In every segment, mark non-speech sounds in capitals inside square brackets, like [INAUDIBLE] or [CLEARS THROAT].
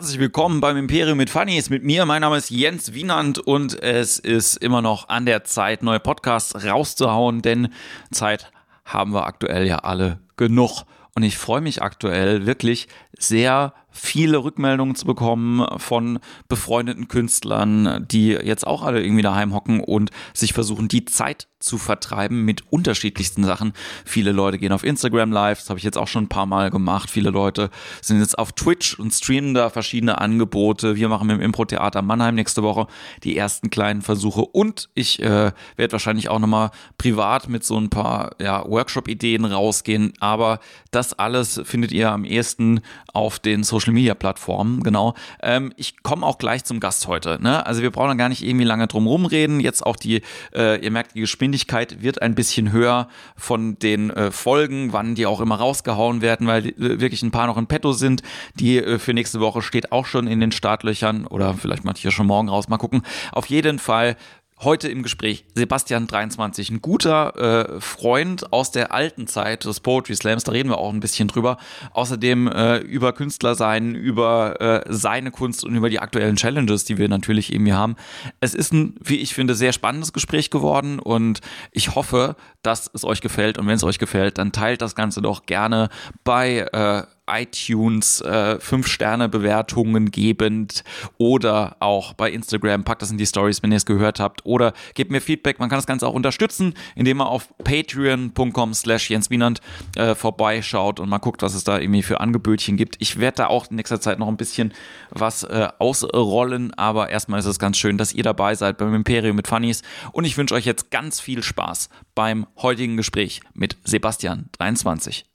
herzlich willkommen beim Imperium mit Funnies. Mit mir, mein Name ist Jens Wienand und es ist immer noch an der Zeit, neue Podcasts rauszuhauen, denn Zeit haben wir aktuell ja alle genug. Und ich freue mich aktuell wirklich sehr viele Rückmeldungen zu bekommen von befreundeten Künstlern, die jetzt auch alle irgendwie daheim hocken und sich versuchen, die Zeit zu vertreiben mit unterschiedlichsten Sachen. Viele Leute gehen auf Instagram live, das habe ich jetzt auch schon ein paar Mal gemacht. Viele Leute sind jetzt auf Twitch und streamen da verschiedene Angebote. Wir machen mit dem Impro-Theater Mannheim nächste Woche die ersten kleinen Versuche und ich äh, werde wahrscheinlich auch nochmal privat mit so ein paar ja, Workshop-Ideen rausgehen. Aber das alles findet ihr am ehesten auf den Social Media Plattformen, genau. Ähm, ich komme auch gleich zum Gast heute. Ne? Also wir brauchen da gar nicht irgendwie lange drum rumreden. Jetzt auch die, äh, ihr merkt, die Geschwindigkeit wird ein bisschen höher von den äh, Folgen, wann die auch immer rausgehauen werden, weil äh, wirklich ein paar noch in petto sind. Die äh, für nächste Woche steht auch schon in den Startlöchern oder vielleicht mache ich ja schon morgen raus. Mal gucken. Auf jeden Fall Heute im Gespräch Sebastian 23, ein guter äh, Freund aus der alten Zeit des Poetry Slams, da reden wir auch ein bisschen drüber. Außerdem äh, über Künstler sein, über äh, seine Kunst und über die aktuellen Challenges, die wir natürlich eben hier haben. Es ist ein, wie ich finde, sehr spannendes Gespräch geworden und ich hoffe, dass es euch gefällt und wenn es euch gefällt, dann teilt das Ganze doch gerne bei äh, iTunes äh, 5-Sterne-Bewertungen gebend oder auch bei Instagram. Packt das in die Stories, wenn ihr es gehört habt. Oder gebt mir Feedback. Man kann das Ganze auch unterstützen, indem man auf patreon.com slash Jens Wienand äh, vorbeischaut und mal guckt, was es da irgendwie für Angebötchen gibt. Ich werde da auch in nächster Zeit noch ein bisschen was äh, ausrollen, aber erstmal ist es ganz schön, dass ihr dabei seid beim Imperium mit Funnies und ich wünsche euch jetzt ganz viel Spaß beim heutigen Gespräch mit Sebastian 23.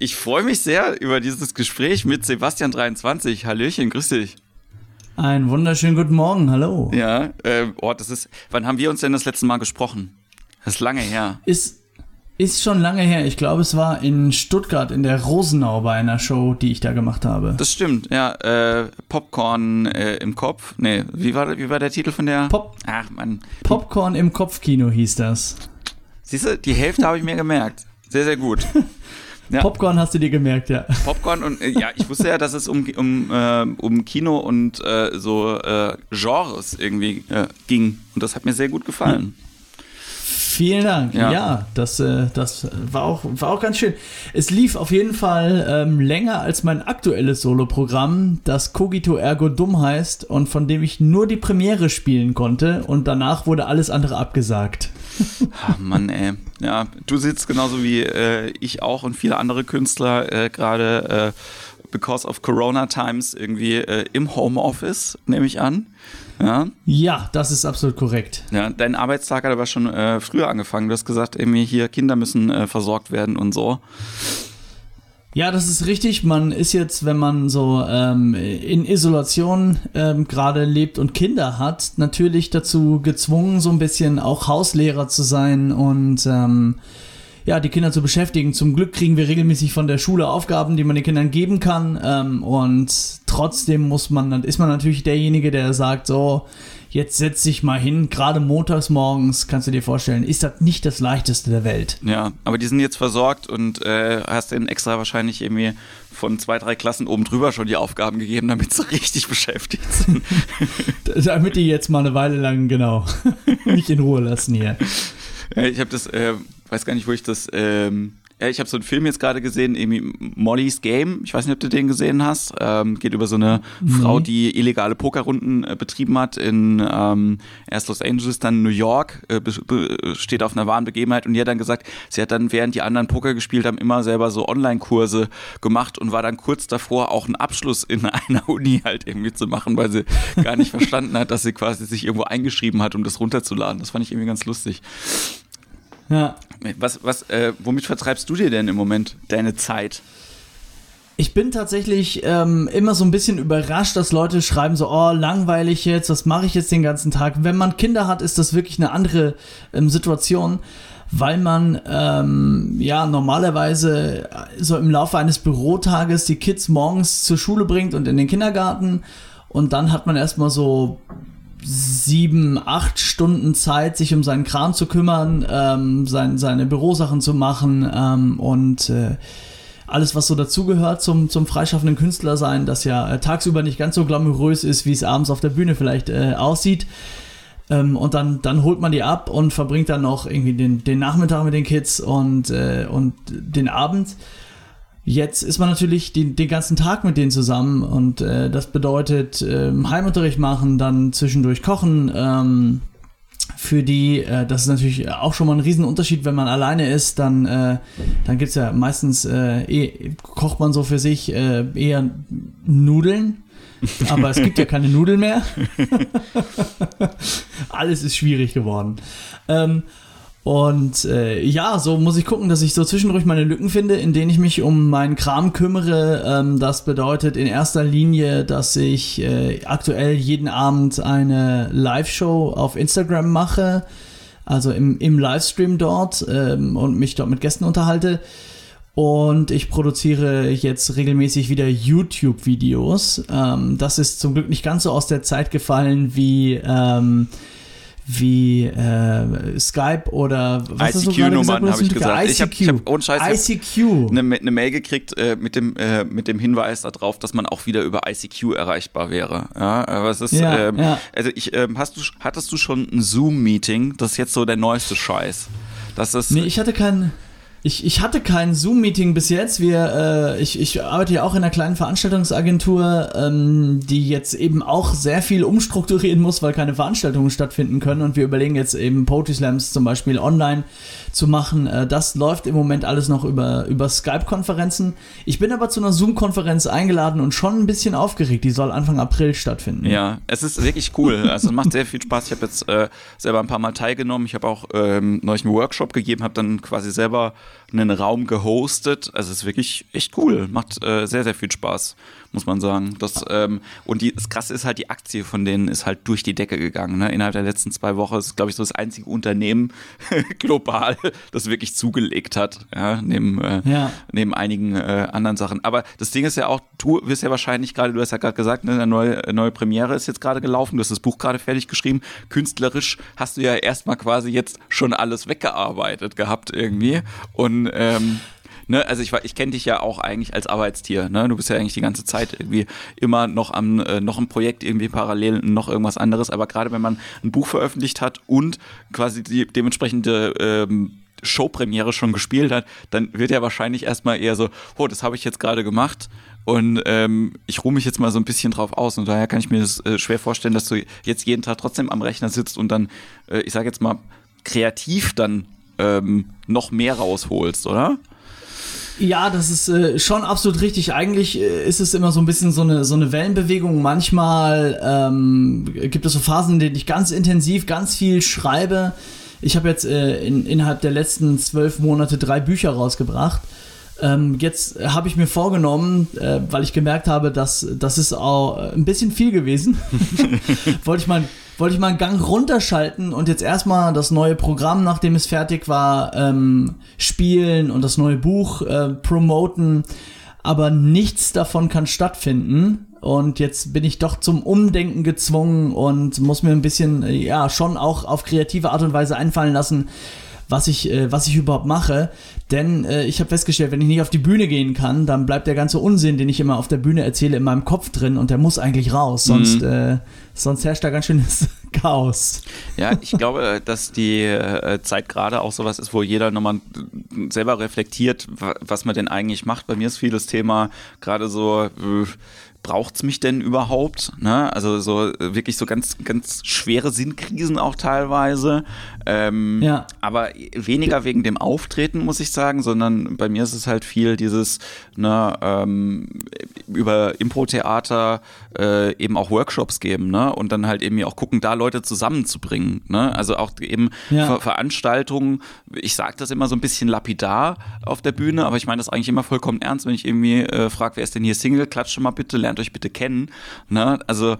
Ich freue mich sehr über dieses Gespräch mit Sebastian 23. Hallöchen, grüß dich. Einen wunderschönen guten Morgen, hallo. Ja, äh, oh, das ist. Wann haben wir uns denn das letzte Mal gesprochen? Das ist lange her. Ist, ist schon lange her. Ich glaube, es war in Stuttgart in der Rosenau bei einer Show, die ich da gemacht habe. Das stimmt, ja. Äh, Popcorn äh, im Kopf. Nee, wie war, wie war der Titel von der? Pop Ach, Mann. Popcorn im Kopfkino hieß das. Siehst du, die Hälfte habe ich mir gemerkt. Sehr, sehr gut. [LAUGHS] Ja. Popcorn hast du dir gemerkt, ja. Popcorn und äh, ja, ich wusste ja, dass es um, um, äh, um Kino und äh, so äh, Genres irgendwie ging. Und das hat mir sehr gut gefallen. Vielen Dank. Ja, ja das, äh, das war, auch, war auch ganz schön. Es lief auf jeden Fall ähm, länger als mein aktuelles Soloprogramm, das Cogito Ergo Dumm heißt und von dem ich nur die Premiere spielen konnte und danach wurde alles andere abgesagt. Ach [LAUGHS] Mann, ey. Ja, du sitzt genauso wie äh, ich auch und viele andere Künstler äh, gerade äh, because of Corona Times irgendwie äh, im Homeoffice, nehme ich an. Ja. ja, das ist absolut korrekt. Ja, dein Arbeitstag hat aber schon äh, früher angefangen. Du hast gesagt, irgendwie hier Kinder müssen äh, versorgt werden und so. Ja, das ist richtig. Man ist jetzt, wenn man so ähm, in Isolation ähm, gerade lebt und Kinder hat, natürlich dazu gezwungen, so ein bisschen auch Hauslehrer zu sein und ähm, ja, die Kinder zu beschäftigen. Zum Glück kriegen wir regelmäßig von der Schule Aufgaben, die man den Kindern geben kann. Ähm, und trotzdem muss man, dann ist man natürlich derjenige, der sagt, so, jetzt setz dich mal hin. Gerade montags morgens, kannst du dir vorstellen, ist das nicht das leichteste der Welt. Ja, aber die sind jetzt versorgt und äh, hast denen extra wahrscheinlich irgendwie von zwei, drei Klassen oben drüber schon die Aufgaben gegeben, damit sie [LAUGHS] richtig beschäftigt sind. [LAUGHS] damit die jetzt mal eine Weile lang, genau, [LAUGHS] mich in Ruhe lassen hier. Ich habe das äh, weiß gar nicht, wo ich das. Ähm, ja, ich habe so einen Film jetzt gerade gesehen, irgendwie Molly's Game. Ich weiß nicht, ob du den gesehen hast. Ähm, geht über so eine nee. Frau, die illegale Pokerrunden äh, betrieben hat in ähm, erst Los Angeles, dann New York, äh, steht auf einer wahren Begebenheit und die hat dann gesagt, sie hat dann, während die anderen Poker gespielt haben, immer selber so Online-Kurse gemacht und war dann kurz davor, auch einen Abschluss in [LAUGHS] einer Uni halt irgendwie zu machen, weil sie gar nicht [LAUGHS] verstanden hat, dass sie quasi sich irgendwo eingeschrieben hat, um das runterzuladen. Das fand ich irgendwie ganz lustig. Ja. Was, was, äh, womit vertreibst du dir denn im Moment deine Zeit? Ich bin tatsächlich ähm, immer so ein bisschen überrascht, dass Leute schreiben so, oh, langweilig jetzt, was mache ich jetzt den ganzen Tag? Wenn man Kinder hat, ist das wirklich eine andere ähm, Situation, weil man ähm, ja normalerweise so im Laufe eines Bürotages die Kids morgens zur Schule bringt und in den Kindergarten und dann hat man erstmal so sieben, acht Stunden Zeit, sich um seinen Kram zu kümmern, ähm, sein, seine Bürosachen zu machen ähm, und äh, alles, was so dazugehört zum, zum freischaffenden Künstler sein, das ja äh, tagsüber nicht ganz so glamourös ist, wie es abends auf der Bühne vielleicht äh, aussieht. Ähm, und dann, dann holt man die ab und verbringt dann noch irgendwie den, den Nachmittag mit den Kids und, äh, und den Abend. Jetzt ist man natürlich den, den ganzen Tag mit denen zusammen und äh, das bedeutet ähm, Heimunterricht machen, dann zwischendurch kochen. Ähm, für die, äh, das ist natürlich auch schon mal ein Riesenunterschied, wenn man alleine ist, dann, äh, dann gibt es ja meistens, äh, eh, kocht man so für sich äh, eher Nudeln. [LAUGHS] Aber es gibt ja keine Nudeln mehr. [LAUGHS] Alles ist schwierig geworden. Ähm, und äh, ja, so muss ich gucken, dass ich so zwischendurch meine Lücken finde, in denen ich mich um meinen Kram kümmere. Ähm, das bedeutet in erster Linie, dass ich äh, aktuell jeden Abend eine Live-Show auf Instagram mache, also im, im Livestream dort ähm, und mich dort mit Gästen unterhalte. Und ich produziere jetzt regelmäßig wieder YouTube-Videos. Ähm, das ist zum Glück nicht ganz so aus der Zeit gefallen wie ähm, wie äh, Skype oder was ICQ-Nummern habe ich gesagt. ICQ. Ich habe hab ohne Scheiß ICQ. Eine, eine, Mail gekriegt äh, mit, dem, äh, mit dem Hinweis darauf, dass man auch wieder über ICQ erreichbar wäre. Ja, aber es ist, ja, ähm, ja. also ich, ähm, hast du, hattest du schon ein Zoom-Meeting? Das ist jetzt so der neueste Scheiß. Das ist, nee, ich hatte keinen. Ich, ich hatte kein Zoom-Meeting bis jetzt. Wir, äh, ich, ich arbeite ja auch in einer kleinen Veranstaltungsagentur, ähm, die jetzt eben auch sehr viel umstrukturieren muss, weil keine Veranstaltungen stattfinden können. Und wir überlegen jetzt eben Poetry Slams zum Beispiel online zu machen. Äh, das läuft im Moment alles noch über, über Skype-Konferenzen. Ich bin aber zu einer Zoom-Konferenz eingeladen und schon ein bisschen aufgeregt. Die soll Anfang April stattfinden. Ja, es ist wirklich cool. Also es macht sehr viel Spaß. Ich habe jetzt äh, selber ein paar Mal teilgenommen. Ich habe auch ähm, neulich einen Workshop gegeben, habe dann quasi selber einen Raum gehostet. Also es ist wirklich echt cool. Macht äh, sehr, sehr viel Spaß, muss man sagen. Das, ähm, und die, das Krasse ist halt, die Aktie von denen ist halt durch die Decke gegangen. Ne? Innerhalb der letzten zwei Wochen ist, glaube ich, so das einzige Unternehmen [LAUGHS] global, das wirklich zugelegt hat. Ja? Neben, äh, ja. neben einigen äh, anderen Sachen. Aber das Ding ist ja auch, du wirst ja wahrscheinlich gerade, du hast ja gerade gesagt, ne, eine neue, neue Premiere ist jetzt gerade gelaufen. Du hast das Buch gerade fertig geschrieben. Künstlerisch hast du ja erstmal quasi jetzt schon alles weggearbeitet gehabt irgendwie. Und ähm, ne, also ich, ich kenne dich ja auch eigentlich als Arbeitstier, ne? Du bist ja eigentlich die ganze Zeit irgendwie immer noch am, äh, noch ein Projekt irgendwie parallel, noch irgendwas anderes, aber gerade wenn man ein Buch veröffentlicht hat und quasi die dementsprechende ähm, Showpremiere schon gespielt hat, dann wird ja wahrscheinlich erstmal eher so, oh, das habe ich jetzt gerade gemacht und ähm, ich ruhe mich jetzt mal so ein bisschen drauf aus und daher kann ich mir das äh, schwer vorstellen, dass du jetzt jeden Tag trotzdem am Rechner sitzt und dann, äh, ich sage jetzt mal, kreativ dann ähm, noch mehr rausholst, oder? Ja, das ist äh, schon absolut richtig. Eigentlich äh, ist es immer so ein bisschen so eine, so eine Wellenbewegung. Manchmal ähm, gibt es so Phasen, in denen ich ganz intensiv, ganz viel schreibe. Ich habe jetzt äh, in, innerhalb der letzten zwölf Monate drei Bücher rausgebracht. Ähm, jetzt habe ich mir vorgenommen, äh, weil ich gemerkt habe, dass das ist auch ein bisschen viel gewesen, [LAUGHS] wollte ich mal wollte ich mal einen Gang runterschalten und jetzt erstmal das neue Programm, nachdem es fertig war, ähm, spielen und das neue Buch äh, promoten. Aber nichts davon kann stattfinden. Und jetzt bin ich doch zum Umdenken gezwungen und muss mir ein bisschen, äh, ja, schon auch auf kreative Art und Weise einfallen lassen, was ich, äh, was ich überhaupt mache. Denn äh, ich habe festgestellt, wenn ich nicht auf die Bühne gehen kann, dann bleibt der ganze Unsinn, den ich immer auf der Bühne erzähle, in meinem Kopf drin und der muss eigentlich raus. Sonst, mhm. äh, sonst herrscht da ganz schönes [LAUGHS] Chaos. Ja, ich glaube, dass die äh, Zeit gerade auch sowas ist, wo jeder nochmal selber reflektiert, was man denn eigentlich macht. Bei mir ist vieles Thema gerade so äh, braucht es mich denn überhaupt? Ne? Also so äh, wirklich so ganz, ganz schwere Sinnkrisen auch teilweise. Ähm, ja. Aber weniger wegen dem Auftreten, muss ich sagen, sondern bei mir ist es halt viel dieses, ne, ähm, über Impro-Theater äh, eben auch Workshops geben, ne? Und dann halt eben auch gucken, da Leute zusammenzubringen. Ne? Also auch eben ja. Ver Veranstaltungen, ich sage das immer so ein bisschen lapidar auf der Bühne, aber ich meine das eigentlich immer vollkommen ernst, wenn ich irgendwie äh, frage, wer ist denn hier Single, klatsche mal bitte, lernt euch bitte kennen. Ne? Also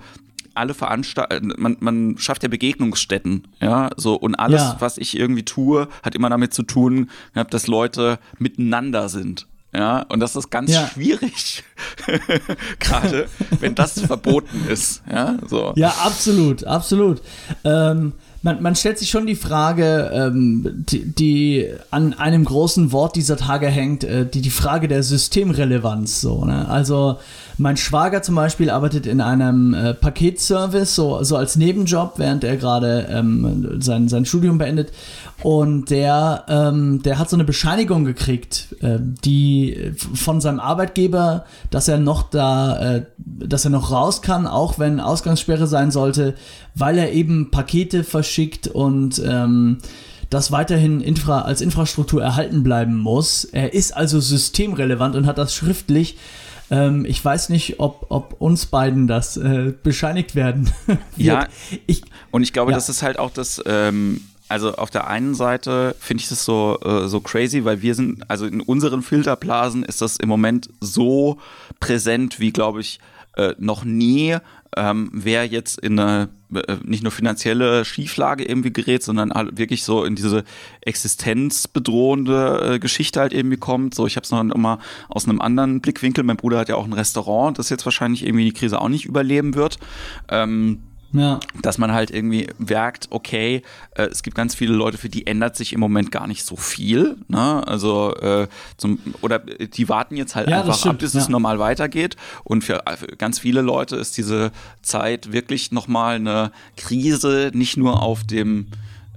alle Veranstaltungen, man, man schafft ja Begegnungsstätten, ja, so und alles, ja. was ich irgendwie tue, hat immer damit zu tun, dass Leute miteinander sind. Ja, und das ist ganz ja. schwierig. [LAUGHS] Gerade wenn das verboten ist. Ja, so. ja absolut, absolut. Ähm, man, man stellt sich schon die Frage, ähm, die, die, an einem großen Wort dieser Tage hängt, äh, die, die Frage der Systemrelevanz. So, ne? Also mein Schwager zum Beispiel arbeitet in einem äh, Paketservice, so, so als Nebenjob, während er gerade ähm, sein, sein Studium beendet. Und der, ähm, der hat so eine Bescheinigung gekriegt, äh, die von seinem Arbeitgeber, dass er noch da, äh, dass er noch raus kann, auch wenn Ausgangssperre sein sollte, weil er eben Pakete verschickt und ähm, das weiterhin infra als Infrastruktur erhalten bleiben muss. Er ist also systemrelevant und hat das schriftlich. Ähm, ich weiß nicht, ob, ob uns beiden das äh, bescheinigt werden. [LAUGHS] ja, ich, und ich glaube, ja. das ist halt auch das. Ähm also auf der einen Seite finde ich das so, äh, so crazy, weil wir sind, also in unseren Filterblasen ist das im Moment so präsent wie, glaube ich, äh, noch nie. Ähm, wer jetzt in eine äh, nicht nur finanzielle Schieflage irgendwie gerät, sondern wirklich so in diese existenzbedrohende äh, Geschichte halt irgendwie kommt. So, ich habe es noch immer aus einem anderen Blickwinkel. Mein Bruder hat ja auch ein Restaurant, das jetzt wahrscheinlich irgendwie die Krise auch nicht überleben wird. Ähm, ja. Dass man halt irgendwie merkt, okay, äh, es gibt ganz viele Leute, für die ändert sich im Moment gar nicht so viel. Ne? Also äh, zum, oder die warten jetzt halt ja, einfach ab, bis ja. es normal weitergeht. Und für, für, ganz viele Leute ist diese Zeit wirklich nochmal eine Krise, nicht nur auf dem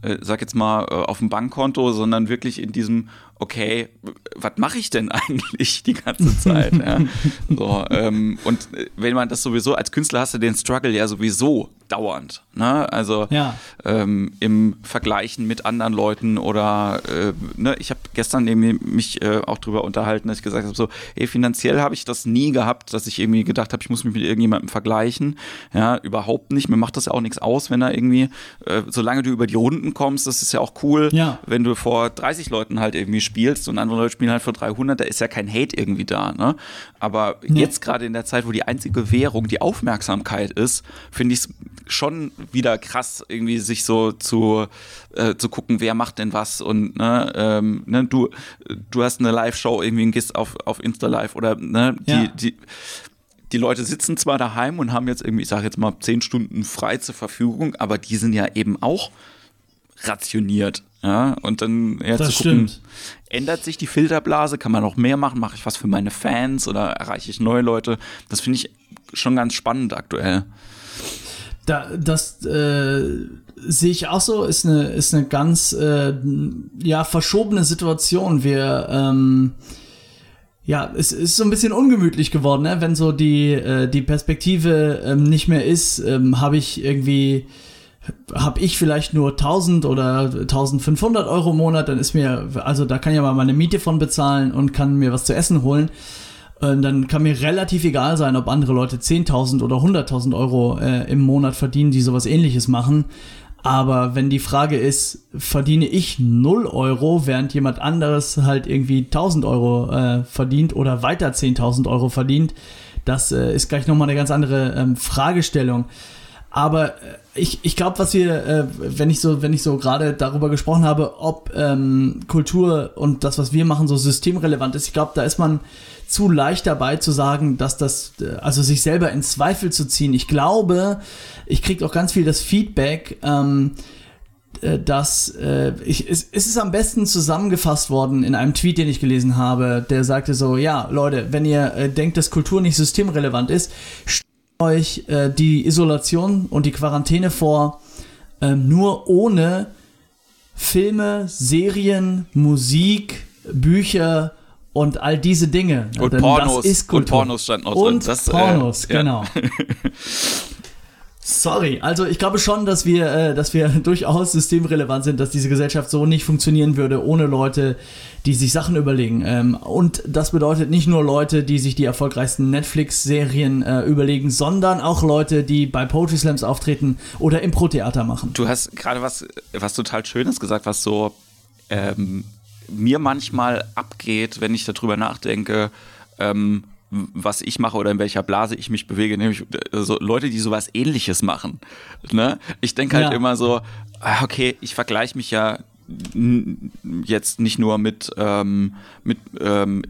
äh, sag jetzt mal, äh, auf dem Bankkonto, sondern wirklich in diesem, okay, was mache ich denn [LAUGHS] eigentlich die ganze Zeit? ja? [LAUGHS] so, ähm, und äh, wenn man das sowieso, als Künstler hast du den Struggle ja sowieso dauernd. Ne? Also ja. ähm, im Vergleichen mit anderen Leuten oder äh, ne? ich habe gestern mich äh, auch drüber unterhalten, dass ich gesagt habe, so, ey, finanziell habe ich das nie gehabt, dass ich irgendwie gedacht habe, ich muss mich mit irgendjemandem vergleichen. Ja, überhaupt nicht. Mir macht das ja auch nichts aus, wenn er irgendwie, äh, solange du über die Runden kommst, das ist ja auch cool, ja. wenn du vor 30 Leuten halt irgendwie spielst und andere Leute spielen halt vor 300, da ist ja kein Hate irgendwie da. Ne? Aber nee. jetzt gerade in der Zeit, wo die einzige Währung die Aufmerksamkeit ist, finde ich es schon wieder krass, irgendwie sich so zu, äh, zu gucken, wer macht denn was und ne, ähm, ne, du, du hast eine Live-Show irgendwie und gehst auf, auf Insta Live oder ne, die, ja. die, die Leute sitzen zwar daheim und haben jetzt irgendwie, ich sage jetzt mal, zehn Stunden frei zur Verfügung, aber die sind ja eben auch rationiert. Ja, und dann ja, zu gucken, stimmt. ändert sich die Filterblase, kann man noch mehr machen, mache ich was für meine Fans oder erreiche ich neue Leute? Das finde ich schon ganz spannend aktuell. Da, das äh, sehe ich auch so, ist eine, ist eine ganz äh, ja, verschobene Situation. Wir ähm, ja, es ist so ein bisschen ungemütlich geworden, ne? wenn so die, äh, die Perspektive ähm, nicht mehr ist, ähm, habe ich irgendwie, habe ich vielleicht nur 1000 oder 1500 Euro im Monat, dann ist mir, also da kann ich ja mal meine Miete von bezahlen und kann mir was zu essen holen. Und dann kann mir relativ egal sein, ob andere Leute 10.000 oder 100.000 Euro äh, im Monat verdienen, die sowas ähnliches machen. Aber wenn die Frage ist, verdiene ich 0 Euro, während jemand anderes halt irgendwie 1000 Euro äh, verdient oder weiter 10.000 Euro verdient, das äh, ist gleich nochmal eine ganz andere ähm, Fragestellung. Aber äh, ich, ich glaube, was wir, äh, wenn ich so, wenn ich so gerade darüber gesprochen habe, ob ähm, Kultur und das, was wir machen, so systemrelevant ist, ich glaube, da ist man zu leicht dabei zu sagen, dass das, also sich selber in Zweifel zu ziehen. Ich glaube, ich kriege auch ganz viel das Feedback, ähm, äh, dass äh, ich, es, es ist am besten zusammengefasst worden in einem Tweet, den ich gelesen habe, der sagte so, ja, Leute, wenn ihr äh, denkt, dass Kultur nicht systemrelevant ist, euch äh, die Isolation und die Quarantäne vor, äh, nur ohne Filme, Serien, Musik, Bücher, und all diese Dinge. Und Pornos. und Pornos stand noch und drin. Das, äh, Pornos, äh, genau. [LAUGHS] [LAUGHS] Sorry, also ich glaube schon, dass wir, äh, dass wir [LAUGHS] durchaus systemrelevant sind, dass diese Gesellschaft so nicht funktionieren würde ohne Leute, die sich Sachen überlegen. Ähm, und das bedeutet nicht nur Leute, die sich die erfolgreichsten Netflix-Serien äh, überlegen, sondern auch Leute, die bei Poetry Slams auftreten oder Impro-Theater machen. Du hast gerade was, was total Schönes gesagt, was so ähm, mir manchmal abgeht, wenn ich darüber nachdenke, ähm, was ich mache oder in welcher Blase ich mich bewege, nämlich äh, so Leute, die sowas ähnliches machen. Ne? Ich denke halt ja. immer so, ah, okay, ich vergleiche mich ja jetzt nicht nur mit, ähm, mit ähm,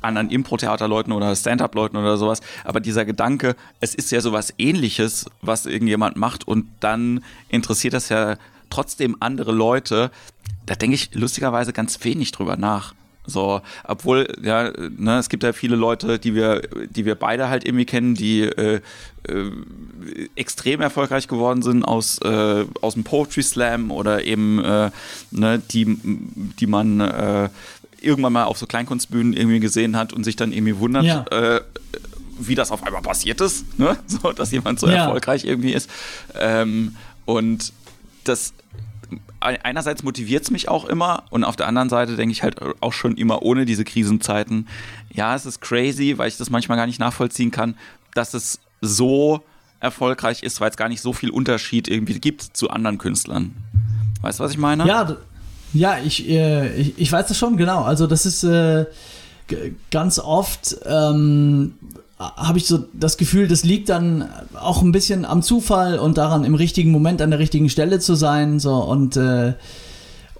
anderen Impro-Theaterleuten oder Stand-up-Leuten oder sowas, aber dieser Gedanke, es ist ja sowas ähnliches, was irgendjemand macht und dann interessiert das ja trotzdem andere Leute, da denke ich lustigerweise ganz wenig drüber nach. So, obwohl, ja, ne, es gibt ja viele Leute, die wir, die wir beide halt irgendwie kennen, die äh, äh, extrem erfolgreich geworden sind aus, äh, aus dem Poetry Slam oder eben, äh, ne, die, die man äh, irgendwann mal auf so Kleinkunstbühnen irgendwie gesehen hat und sich dann irgendwie wundert, ja. Äh, wie das auf einmal passiert ist, ne? [LAUGHS] so, dass jemand so ja. erfolgreich irgendwie ist. Ähm, und das einerseits motiviert es mich auch immer und auf der anderen Seite denke ich halt auch schon immer ohne diese Krisenzeiten, ja, es ist crazy, weil ich das manchmal gar nicht nachvollziehen kann, dass es so erfolgreich ist, weil es gar nicht so viel Unterschied irgendwie gibt zu anderen Künstlern. Weißt du, was ich meine? Ja, ja, ich, äh, ich, ich, weiß das schon, genau. Also das ist äh, ganz oft ähm, habe ich so das Gefühl, das liegt dann auch ein bisschen am Zufall und daran, im richtigen Moment an der richtigen Stelle zu sein. So und äh,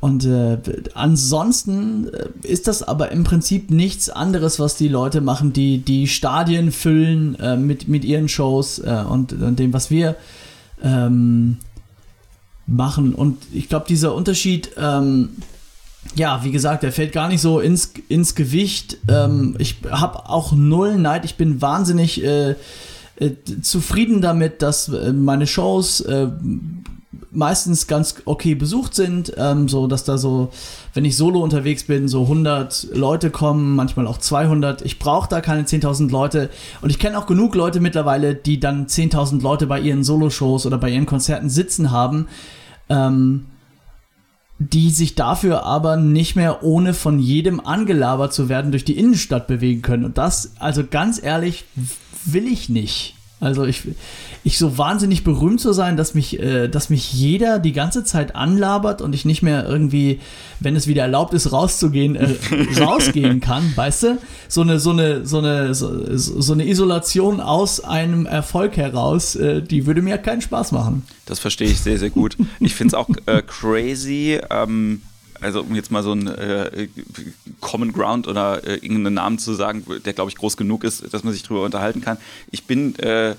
und äh, ansonsten äh, ist das aber im Prinzip nichts anderes, was die Leute machen, die die Stadien füllen äh, mit, mit ihren Shows äh, und, und, dem, was wir ähm, machen. Und ich glaube, dieser Unterschied ähm, ja, wie gesagt, der fällt gar nicht so ins, ins Gewicht. Ähm, ich habe auch null Neid. Ich bin wahnsinnig äh, äh, zufrieden damit, dass äh, meine Shows äh, meistens ganz okay besucht sind, ähm, so dass da so, wenn ich solo unterwegs bin, so 100 Leute kommen, manchmal auch 200. Ich brauche da keine 10.000 Leute und ich kenne auch genug Leute mittlerweile, die dann 10.000 Leute bei ihren Solo-Shows oder bei ihren Konzerten sitzen haben. Ähm, die sich dafür aber nicht mehr ohne von jedem angelabert zu werden durch die Innenstadt bewegen können. Und das, also ganz ehrlich, will ich nicht. Also ich, ich so wahnsinnig berühmt zu sein, dass mich, äh, dass mich jeder die ganze Zeit anlabert und ich nicht mehr irgendwie, wenn es wieder erlaubt ist, rauszugehen, äh, [LAUGHS] rausgehen kann, weißt du? So eine, so eine, so eine, so, so eine Isolation aus einem Erfolg heraus, äh, die würde mir keinen Spaß machen. Das verstehe ich sehr, sehr gut. Ich finde es auch äh, crazy. Ähm also um jetzt mal so einen äh, Common Ground oder äh, irgendeinen Namen zu sagen, der glaube ich groß genug ist, dass man sich darüber unterhalten kann. Ich bin, äh, äh,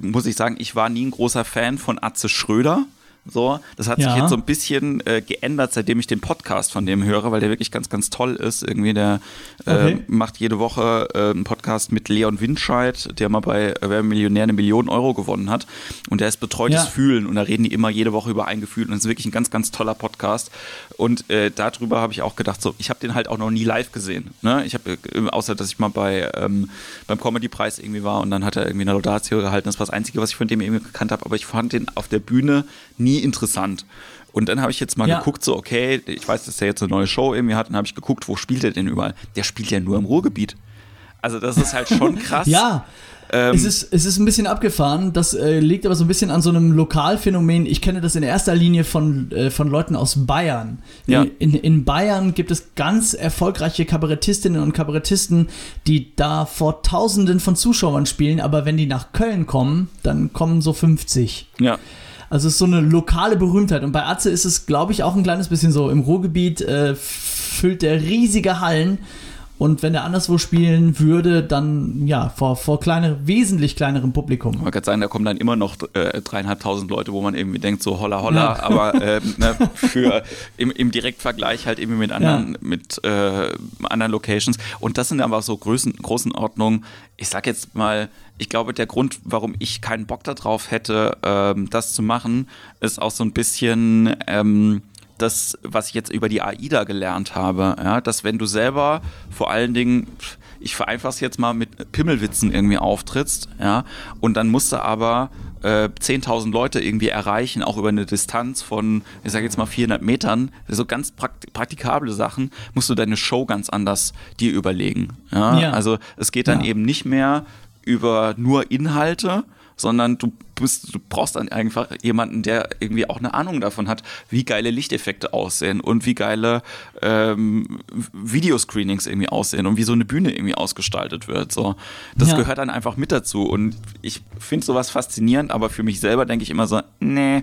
muss ich sagen, ich war nie ein großer Fan von Atze Schröder. So, das hat ja. sich jetzt so ein bisschen äh, geändert, seitdem ich den Podcast von dem höre, weil der wirklich ganz, ganz toll ist. Irgendwie, der äh, okay. macht jede Woche äh, einen Podcast mit Leon Winscheid, der mal bei Wer Millionär eine Million Euro gewonnen hat. Und der ist betreutes ja. Fühlen und da reden die immer jede Woche über ein Gefühl. Und das ist wirklich ein ganz, ganz toller Podcast. Und äh, darüber habe ich auch gedacht, so, ich habe den halt auch noch nie live gesehen. Ne? Ich habe, äh, außer dass ich mal bei ähm, beim Comedy-Preis irgendwie war und dann hat er irgendwie eine Laudatio gehalten. Das war das Einzige, was ich von dem irgendwie gekannt habe. Aber ich fand den auf der Bühne nie interessant. Und dann habe ich jetzt mal ja. geguckt, so, okay, ich weiß, dass der jetzt eine neue Show irgendwie hat, und habe ich geguckt, wo spielt er denn überall? Der spielt ja nur im Ruhrgebiet. Also, das ist halt schon [LAUGHS] krass. ja. Ähm, es, ist, es ist ein bisschen abgefahren. Das äh, liegt aber so ein bisschen an so einem Lokalphänomen. Ich kenne das in erster Linie von, äh, von Leuten aus Bayern. Ja. In, in Bayern gibt es ganz erfolgreiche Kabarettistinnen und Kabarettisten, die da vor Tausenden von Zuschauern spielen, aber wenn die nach Köln kommen, dann kommen so 50. Ja. Also es ist so eine lokale Berühmtheit. Und bei Atze ist es, glaube ich, auch ein kleines bisschen so. Im Ruhrgebiet äh, füllt der riesige Hallen. Und wenn er anderswo spielen würde, dann ja, vor, vor kleiner, wesentlich kleinerem Publikum. Man kann sagen, da kommen dann immer noch äh, dreieinhalbtausend Leute, wo man irgendwie denkt, so holla holla, ja. aber [LAUGHS] äh, ne, für im, im Direktvergleich halt irgendwie mit anderen, ja. mit äh, anderen Locations. Und das sind aber so Größen, Größenordnungen, ich sag jetzt mal, ich glaube, der Grund, warum ich keinen Bock darauf hätte, ähm, das zu machen, ist auch so ein bisschen ähm, das, was ich jetzt über die AIDA gelernt habe. Ja, dass wenn du selber vor allen Dingen, ich vereinfache es jetzt mal mit Pimmelwitzen irgendwie auftrittst, ja, und dann musst du aber äh, 10.000 Leute irgendwie erreichen, auch über eine Distanz von, ich sage jetzt mal 400 Metern, so ganz prakt praktikable Sachen, musst du deine Show ganz anders dir überlegen. Ja? ja. Also es geht dann ja. eben nicht mehr über nur Inhalte, sondern du, bist, du brauchst dann einfach jemanden, der irgendwie auch eine Ahnung davon hat, wie geile Lichteffekte aussehen und wie geile ähm, Videoscreenings irgendwie aussehen und wie so eine Bühne irgendwie ausgestaltet wird. So, das ja. gehört dann einfach mit dazu und ich finde sowas faszinierend, aber für mich selber denke ich immer so, nee,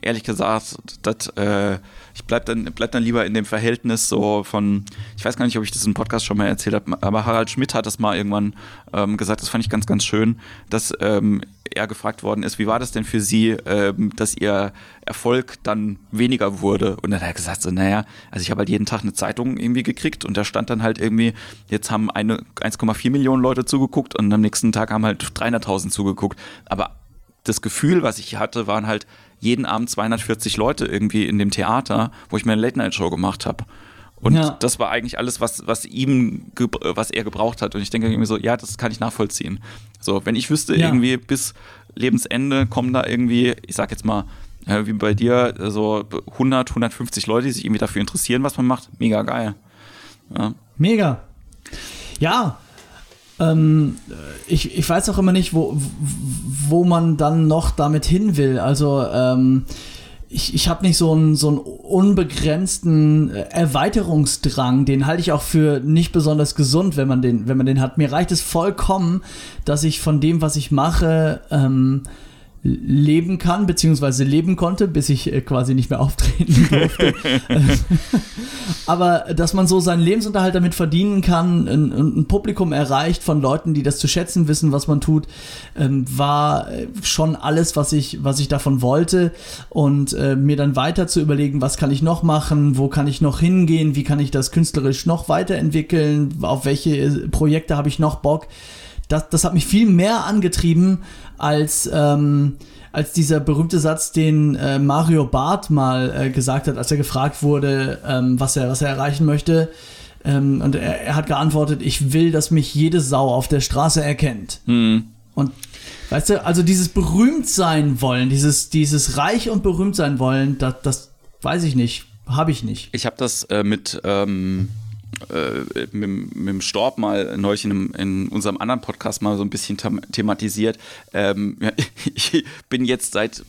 ehrlich gesagt, das, äh, ich bleib dann, bleib dann lieber in dem Verhältnis so von, ich weiß gar nicht, ob ich das im Podcast schon mal erzählt habe, aber Harald Schmidt hat das mal irgendwann ähm, gesagt, das fand ich ganz, ganz schön, dass ähm, er gefragt worden ist, wie war das denn für Sie, ähm, dass Ihr Erfolg dann weniger wurde? Und dann hat er gesagt, so, naja, also ich habe halt jeden Tag eine Zeitung irgendwie gekriegt und da stand dann halt irgendwie, jetzt haben eine 1,4 Millionen Leute zugeguckt und am nächsten Tag haben halt 300.000 zugeguckt. Aber das Gefühl, was ich hatte, waren halt jeden Abend 240 Leute irgendwie in dem Theater, wo ich mir eine Late-Night-Show gemacht habe. Und ja. das war eigentlich alles, was, was ihm, was er gebraucht hat. Und ich denke irgendwie so, ja, das kann ich nachvollziehen. So, wenn ich wüsste, ja. irgendwie bis Lebensende kommen da irgendwie, ich sag jetzt mal, wie bei dir, so 100, 150 Leute, die sich irgendwie dafür interessieren, was man macht, mega geil. Ja. Mega. Ja, ähm, ich, ich weiß auch immer nicht, wo, wo man dann noch damit hin will. Also ähm, ich, ich habe nicht so einen, so einen unbegrenzten äh, Erweiterungsdrang. Den halte ich auch für nicht besonders gesund, wenn man den, wenn man den hat. Mir reicht es vollkommen, dass ich von dem, was ich mache, ähm, leben kann, beziehungsweise leben konnte, bis ich äh, quasi nicht mehr [LAUGHS] auftreten durfte. [LAUGHS] Aber dass man so seinen Lebensunterhalt damit verdienen kann, ein, ein, Publikum erreicht von Leuten, die das zu schätzen wissen, was man tut, ähm, war äh, schon alles, was ich, was ich davon wollte. Und äh, mir dann weiter zu überlegen, was kann ich noch machen, wo kann ich noch hingehen, wie kann ich das künstlerisch noch weiterentwickeln, auf welche äh, Projekte habe ich noch Bock das, das hat mich viel mehr angetrieben als, ähm, als dieser berühmte Satz, den äh, Mario Barth mal äh, gesagt hat, als er gefragt wurde, ähm, was, er, was er erreichen möchte. Ähm, und er, er, hat geantwortet, ich will, dass mich jede Sau auf der Straße erkennt. Mhm. Und weißt du, also dieses berühmt sein wollen, dieses, dieses reich und berühmt sein wollen, das, das weiß ich nicht, habe ich nicht. Ich habe das äh, mit ähm, äh, mit, mit dem Storb mal neulich in, in, unserem anderen Podcast mal so ein bisschen thematisiert. Ähm, [LAUGHS] ich bin jetzt seit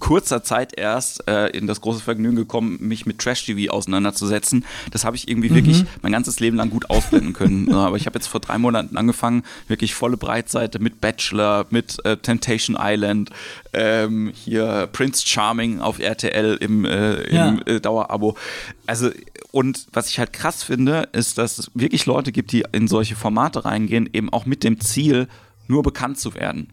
kurzer Zeit erst äh, in das große Vergnügen gekommen, mich mit Trash-TV auseinanderzusetzen. Das habe ich irgendwie mhm. wirklich mein ganzes Leben lang gut ausblenden können. [LAUGHS] Aber ich habe jetzt vor drei Monaten angefangen, wirklich volle Breitseite mit Bachelor, mit äh, Temptation Island, ähm, hier Prince Charming auf RTL im, äh, im ja. Äh, Dauerabo. Also, und was ich halt krass finde, ist, dass es wirklich Leute gibt, die in solche Formate reingehen, eben auch mit dem Ziel, nur bekannt zu werden.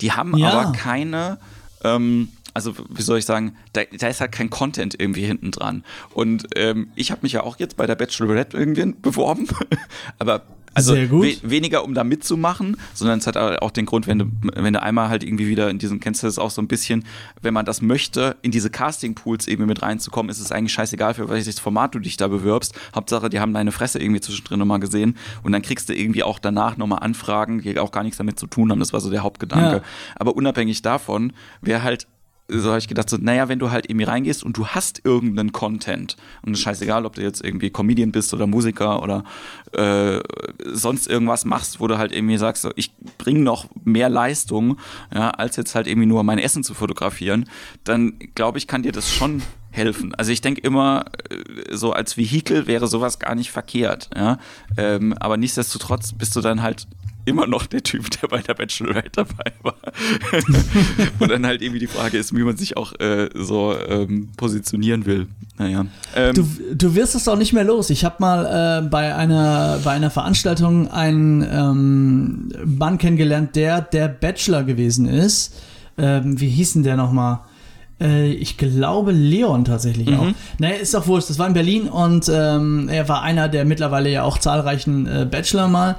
Die haben ja. aber keine, ähm, also wie soll ich sagen, da, da, ist halt kein Content irgendwie hinten dran. Und ähm, ich habe mich ja auch jetzt bei der Bachelorette irgendwie beworben, [LAUGHS] aber also we weniger, um da mitzumachen, sondern es hat auch den Grund, wenn du, wenn du einmal halt irgendwie wieder in diesen, kennst du das auch so ein bisschen, wenn man das möchte, in diese Casting-Pools irgendwie mit reinzukommen, ist es eigentlich scheißegal, für welches Format du dich da bewirbst. Hauptsache, die haben deine Fresse irgendwie zwischendrin nochmal gesehen und dann kriegst du irgendwie auch danach nochmal Anfragen, die auch gar nichts damit zu tun haben. Das war so der Hauptgedanke. Ja. Aber unabhängig davon, wäre halt so habe ich gedacht, so, naja, wenn du halt irgendwie reingehst und du hast irgendeinen Content und es scheißegal, ob du jetzt irgendwie Comedian bist oder Musiker oder äh, sonst irgendwas machst, wo du halt irgendwie sagst, so, ich bringe noch mehr Leistung, ja, als jetzt halt irgendwie nur mein Essen zu fotografieren, dann glaube ich, kann dir das schon helfen. Also ich denke immer, äh, so als Vehikel wäre sowas gar nicht verkehrt, ja. Ähm, aber nichtsdestotrotz bist du dann halt immer noch der Typ, der bei der Bachelorette dabei war. [LAUGHS] und dann halt irgendwie die Frage ist, wie man sich auch äh, so ähm, positionieren will. Naja. Ähm, du, du wirst es auch nicht mehr los. Ich habe mal äh, bei, einer, bei einer Veranstaltung einen ähm, Mann kennengelernt, der der Bachelor gewesen ist. Ähm, wie hieß denn der nochmal? Äh, ich glaube Leon tatsächlich mhm. auch. Naja, ist doch wurscht. Das war in Berlin und ähm, er war einer der mittlerweile ja auch zahlreichen äh, Bachelor mal.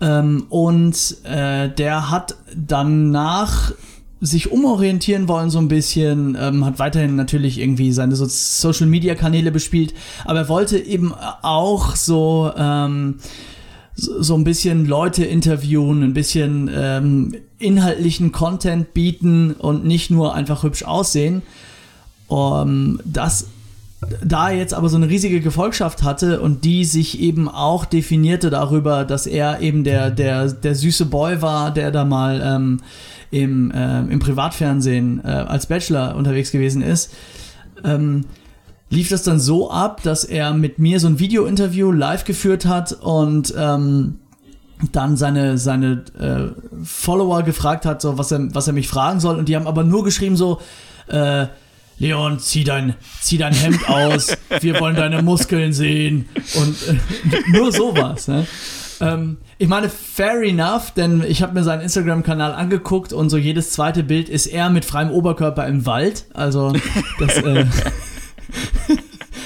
Ähm, und äh, der hat danach sich umorientieren wollen so ein bisschen, ähm, hat weiterhin natürlich irgendwie seine so Social Media Kanäle bespielt, aber er wollte eben auch so ähm, so ein bisschen Leute interviewen, ein bisschen ähm, inhaltlichen Content bieten und nicht nur einfach hübsch aussehen. Um, das da er jetzt aber so eine riesige Gefolgschaft hatte und die sich eben auch definierte darüber, dass er eben der, der, der süße Boy war, der da mal ähm, im, äh, im Privatfernsehen äh, als Bachelor unterwegs gewesen ist, ähm, lief das dann so ab, dass er mit mir so ein Video-Interview live geführt hat und ähm, dann seine, seine äh, Follower gefragt hat, so was er, was er mich fragen soll. Und die haben aber nur geschrieben so, äh, Leon, zieh dein, zieh dein Hemd aus, wir wollen deine Muskeln sehen und äh, nur sowas. Ne? Ähm, ich meine, fair enough, denn ich habe mir seinen Instagram-Kanal angeguckt und so jedes zweite Bild ist er mit freiem Oberkörper im Wald. Also das äh,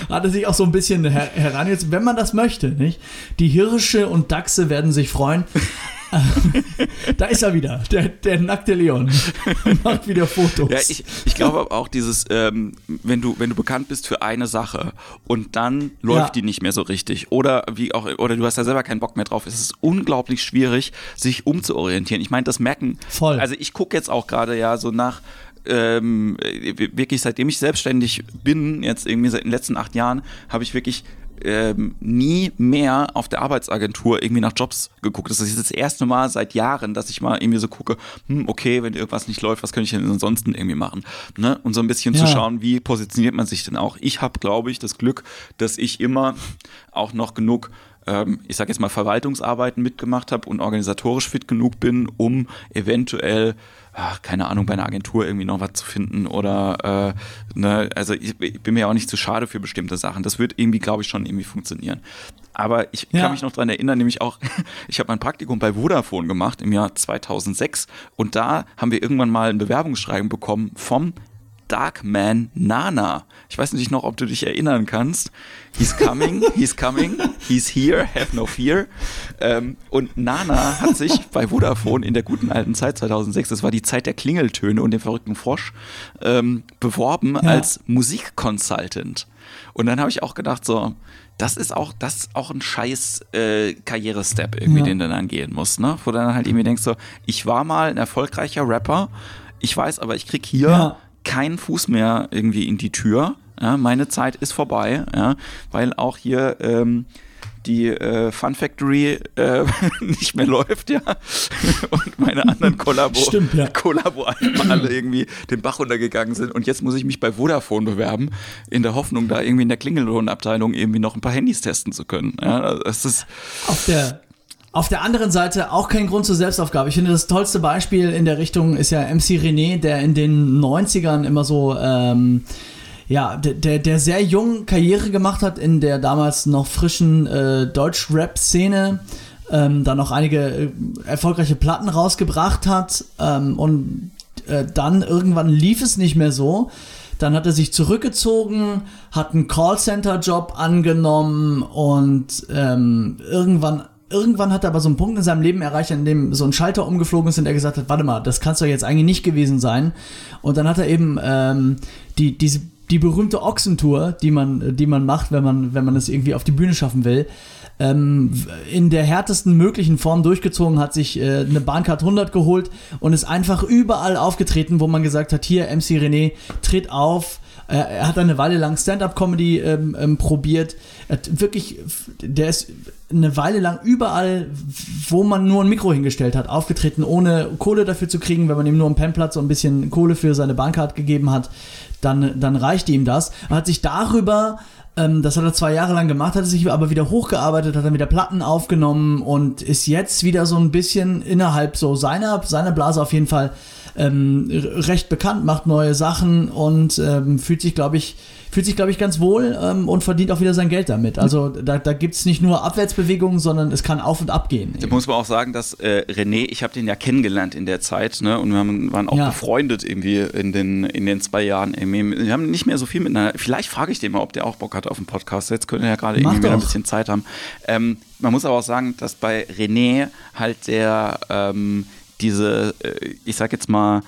hat er sich auch so ein bisschen her herangezogen, wenn man das möchte, nicht? Die Hirsche und Dachse werden sich freuen. [LAUGHS] da ist er wieder, der, der nackte Leon. [LAUGHS] Macht wieder Fotos. Ja, ich, ich glaube auch dieses, ähm, wenn du, wenn du bekannt bist für eine Sache und dann läuft ja. die nicht mehr so richtig oder wie auch, oder du hast da selber keinen Bock mehr drauf, es ist unglaublich schwierig, sich umzuorientieren. Ich meine, das merken. Voll. Also ich gucke jetzt auch gerade ja so nach ähm, wirklich seitdem ich selbstständig bin, jetzt irgendwie seit den letzten acht Jahren, habe ich wirklich ähm, nie mehr auf der Arbeitsagentur irgendwie nach Jobs geguckt. Das ist jetzt das erste Mal seit Jahren, dass ich mal irgendwie so gucke, hm, okay, wenn irgendwas nicht läuft, was könnte ich denn ansonsten irgendwie machen? Ne? Und so ein bisschen ja. zu schauen, wie positioniert man sich denn auch. Ich habe, glaube ich, das Glück, dass ich immer auch noch genug ähm, ich sage jetzt mal, Verwaltungsarbeiten mitgemacht habe und organisatorisch fit genug bin, um eventuell ach, keine Ahnung, bei einer Agentur irgendwie noch was zu finden oder äh, ne, also ich, ich, bin mir auch nicht zu schade für bestimmte Sachen. Das wird irgendwie, glaube ich, schon irgendwie funktionieren. Aber ich ja. kann mich noch daran erinnern, nämlich auch, [LAUGHS] ich habe mein Praktikum bei Vodafone gemacht im Jahr 2006 und da haben wir irgendwann mal ein Bewerbungsschreiben bekommen vom Darkman Nana. Ich weiß nicht noch, ob du dich erinnern kannst. He's coming, he's coming, he's here, have no fear. Ähm, und Nana hat sich bei Vodafone in der guten alten Zeit 2006, das war die Zeit der Klingeltöne und dem verrückten Frosch, ähm, beworben ja. als Musikconsultant. Und dann habe ich auch gedacht, so, das ist auch, das ist auch ein scheiß äh, Karrierestep irgendwie, ja. den du dann gehen musst, ne? Wo du dann halt irgendwie denkst, so, ich war mal ein erfolgreicher Rapper, ich weiß aber, ich krieg hier ja keinen Fuß mehr irgendwie in die Tür. Ja, meine Zeit ist vorbei, ja, weil auch hier ähm, die äh, Fun Factory äh, [LAUGHS] nicht mehr läuft, ja. [LAUGHS] Und meine anderen Kollabo, Stimmt, ja. Kollabo alle irgendwie den Bach runtergegangen sind. Und jetzt muss ich mich bei Vodafone bewerben, in der Hoffnung, da irgendwie in der Klingellohnabteilung irgendwie noch ein paar Handys testen zu können. Ja, das ist auf der auf der anderen Seite auch kein Grund zur Selbstaufgabe. Ich finde, das tollste Beispiel in der Richtung ist ja MC René, der in den 90ern immer so, ähm, ja, der, der sehr jung Karriere gemacht hat in der damals noch frischen äh, Deutsch-Rap-Szene. Ähm, dann noch einige äh, erfolgreiche Platten rausgebracht hat ähm, und äh, dann irgendwann lief es nicht mehr so. Dann hat er sich zurückgezogen, hat einen Callcenter-Job angenommen und ähm, irgendwann irgendwann hat er aber so einen Punkt in seinem Leben erreicht, an dem so ein Schalter umgeflogen ist und er gesagt hat, warte mal, das kannst doch jetzt eigentlich nicht gewesen sein. Und dann hat er eben ähm, die, diese, die berühmte Ochsentour, die man, die man macht, wenn man, wenn man es irgendwie auf die Bühne schaffen will, ähm, in der härtesten möglichen Form durchgezogen, hat sich äh, eine Bahncard 100 geholt und ist einfach überall aufgetreten, wo man gesagt hat, hier MC René, tritt auf, er hat eine Weile lang Stand-up-Comedy ähm, ähm, probiert. Er hat wirklich, der ist eine Weile lang überall, wo man nur ein Mikro hingestellt hat, aufgetreten, ohne Kohle dafür zu kriegen, wenn man ihm nur einen Pennplatz und ein bisschen Kohle für seine Bahncard gegeben hat, dann, dann reichte ihm das. Er hat sich darüber ähm, das hat er zwei Jahre lang gemacht, hat sich aber wieder hochgearbeitet, hat dann wieder Platten aufgenommen und ist jetzt wieder so ein bisschen innerhalb so seiner, seiner Blase auf jeden Fall ähm, recht bekannt, macht neue Sachen und ähm, fühlt sich, glaube ich, fühlt sich, glaube ich, ganz wohl ähm, und verdient auch wieder sein Geld damit. Also da, da gibt es nicht nur Abwärtsbewegungen, sondern es kann auf und ab gehen. Da muss man auch sagen, dass äh, René, ich habe den ja kennengelernt in der Zeit ne? und wir haben, waren auch ja. befreundet irgendwie in den, in den zwei Jahren. Wir haben nicht mehr so viel miteinander. Vielleicht frage ich den mal, ob der auch Bock hat auf einen Podcast. Jetzt können wir ja gerade irgendwie wieder ein bisschen Zeit haben. Ähm, man muss aber auch sagen, dass bei René halt der ähm, diese, äh, ich sag jetzt mal,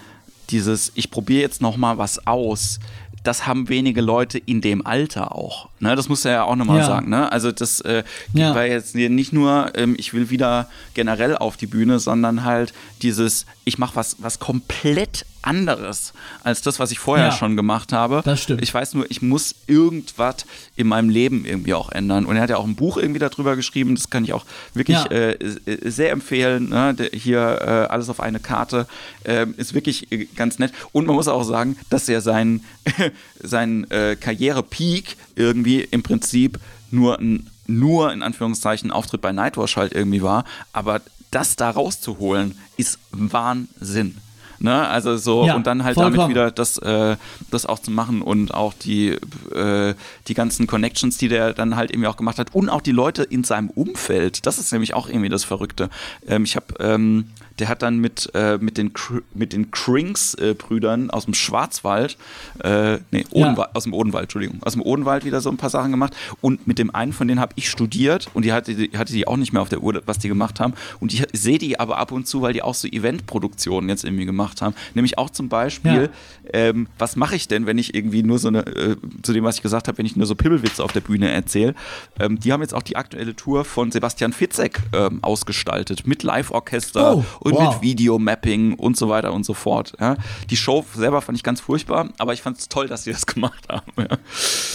dieses, ich probiere jetzt noch mal was aus, das haben wenige Leute in dem Alter auch. Ne, das muss er ja auch nochmal ja. sagen. Ne? Also das äh, ja. war jetzt nicht nur, ähm, ich will wieder generell auf die Bühne, sondern halt dieses, ich mache was, was komplett anderes als das, was ich vorher ja, schon gemacht habe. Das stimmt. Ich weiß nur, ich muss irgendwas in meinem Leben irgendwie auch ändern. Und er hat ja auch ein Buch irgendwie darüber geschrieben, das kann ich auch wirklich ja. äh, sehr empfehlen. Ne? Hier äh, alles auf eine Karte äh, ist wirklich äh, ganz nett. Und man muss auch sagen, dass er sein, [LAUGHS] sein äh, Karriere-Peak irgendwie im Prinzip nur ein nur in Anführungszeichen Auftritt bei Nightwatch halt irgendwie war, aber das da rauszuholen ist Wahnsinn. Ne? Also so Ja, und dann halt vollkommen. damit wieder das, äh, das auch zu machen und auch die, äh, die ganzen Connections, die der dann halt irgendwie auch gemacht hat und auch die Leute in seinem Umfeld. Das ist nämlich auch irgendwie das Verrückte. Ähm, ich habe, ähm, der hat dann mit, äh, mit den, Kr mit den Krings-Brüdern aus dem Schwarzwald, äh, nee, Odenwald, aus dem Odenwald, Entschuldigung, aus dem Odenwald wieder so ein paar Sachen gemacht und mit dem einen von denen habe ich studiert und die hatte, die hatte die auch nicht mehr auf der Uhr, was die gemacht haben und ich sehe die aber ab und zu, weil die auch so Eventproduktionen jetzt irgendwie gemacht haben, nämlich auch zum Beispiel, ähm, was mache ich denn, wenn ich irgendwie nur so eine, äh, zu dem, was ich gesagt habe, wenn ich nur so Pimmelwitze auf der Bühne erzähle, ähm, die haben jetzt auch die aktuelle Tour von Sebastian Fitzek ähm, ausgestaltet, mit Live-Orchester Oh, und wow. mit Videomapping und so weiter und so fort. Ja. Die Show selber fand ich ganz furchtbar, aber ich fand es toll, dass sie das [LAUGHS] gemacht haben. Ja.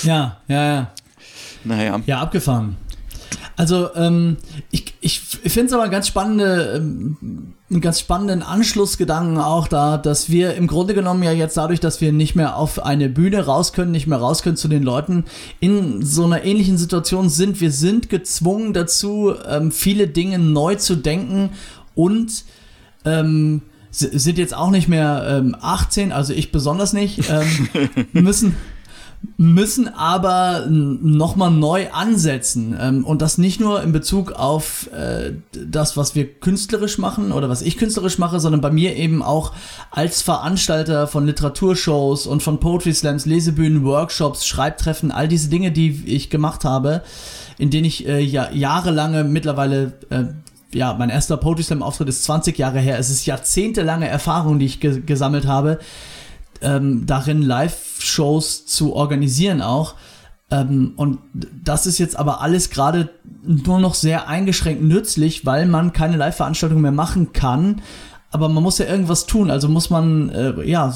Ja, ja, ja. Naja. Ja, abgefahren. Also, ähm, ich, ich finde es aber ein ganz spannende, ähm, einen ganz spannenden Anschlussgedanken auch da, dass wir im Grunde genommen ja jetzt dadurch, dass wir nicht mehr auf eine Bühne raus können, nicht mehr raus können zu den Leuten, in so einer ähnlichen Situation sind. Wir sind gezwungen dazu, ähm, viele Dinge neu zu denken und ähm, sind jetzt auch nicht mehr ähm, 18, also ich besonders nicht, ähm, [LAUGHS] müssen müssen aber nochmal neu ansetzen. Ähm, und das nicht nur in Bezug auf äh, das, was wir künstlerisch machen oder was ich künstlerisch mache, sondern bei mir eben auch als Veranstalter von Literaturshows und von Poetry Slams, Lesebühnen, Workshops, Schreibtreffen, all diese Dinge, die ich gemacht habe, in denen ich äh, ja, jahrelange mittlerweile äh, ja, mein erster Poetry Slam Auftritt ist 20 Jahre her. Es ist jahrzehntelange Erfahrung, die ich ge gesammelt habe ähm, darin Live-Shows zu organisieren auch. Ähm, und das ist jetzt aber alles gerade nur noch sehr eingeschränkt nützlich, weil man keine Live-Veranstaltung mehr machen kann. Aber man muss ja irgendwas tun, also muss man äh, ja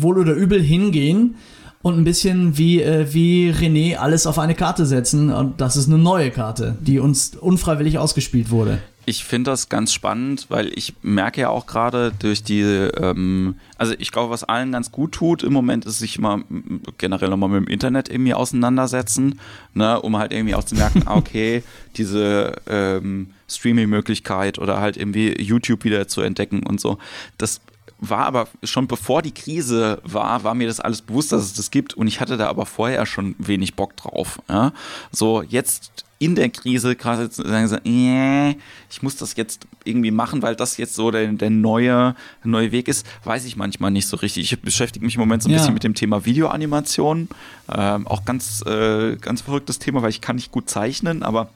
wohl oder übel hingehen und ein bisschen wie, äh, wie René alles auf eine Karte setzen. Und das ist eine neue Karte, die uns unfreiwillig ausgespielt wurde. Ich finde das ganz spannend, weil ich merke ja auch gerade durch die, ähm, also ich glaube, was allen ganz gut tut im Moment, ist sich mal m, generell nochmal mit dem Internet irgendwie auseinandersetzen, ne, um halt irgendwie auch zu merken, ah, okay, [LAUGHS] diese ähm, Streaming-Möglichkeit oder halt irgendwie YouTube wieder zu entdecken und so. Das war aber schon bevor die Krise war, war mir das alles bewusst, dass es das gibt und ich hatte da aber vorher schon wenig Bock drauf. Ja? So jetzt in der Krise gerade sagen, so, äh, ich muss das jetzt irgendwie machen, weil das jetzt so der, der neue, neue Weg ist, weiß ich manchmal nicht so richtig. Ich beschäftige mich im Moment so ein Ja. bisschen mit dem Thema Videoanimation. Ähm, auch ganz, äh, ganz verrücktes Thema, weil ich kann nicht gut zeichnen, aber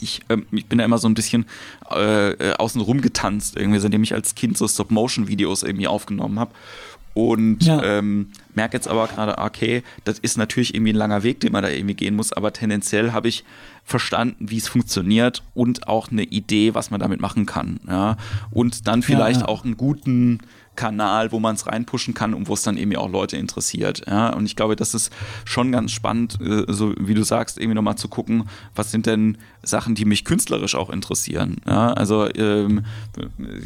ich, ähm, ich bin da immer so ein bisschen äh, äh, außen rum getanzt, irgendwie, seitdem ich als Kind so Stop-Motion-Videos irgendwie aufgenommen habe. Und Ja. ähm, merke jetzt aber gerade, okay, das ist natürlich irgendwie ein langer Weg, den man da irgendwie gehen muss, aber tendenziell habe ich verstanden, wie es funktioniert und auch eine Idee, was man damit machen kann. Ja? Und dann vielleicht ja. auch einen guten Kanal, wo man es reinpushen kann und wo es dann irgendwie auch Leute interessiert. Ja? Und ich glaube, das ist schon ganz spannend, äh, so wie du sagst, irgendwie nochmal zu gucken, was sind denn Sachen, die mich künstlerisch auch interessieren. Ja? Also ähm,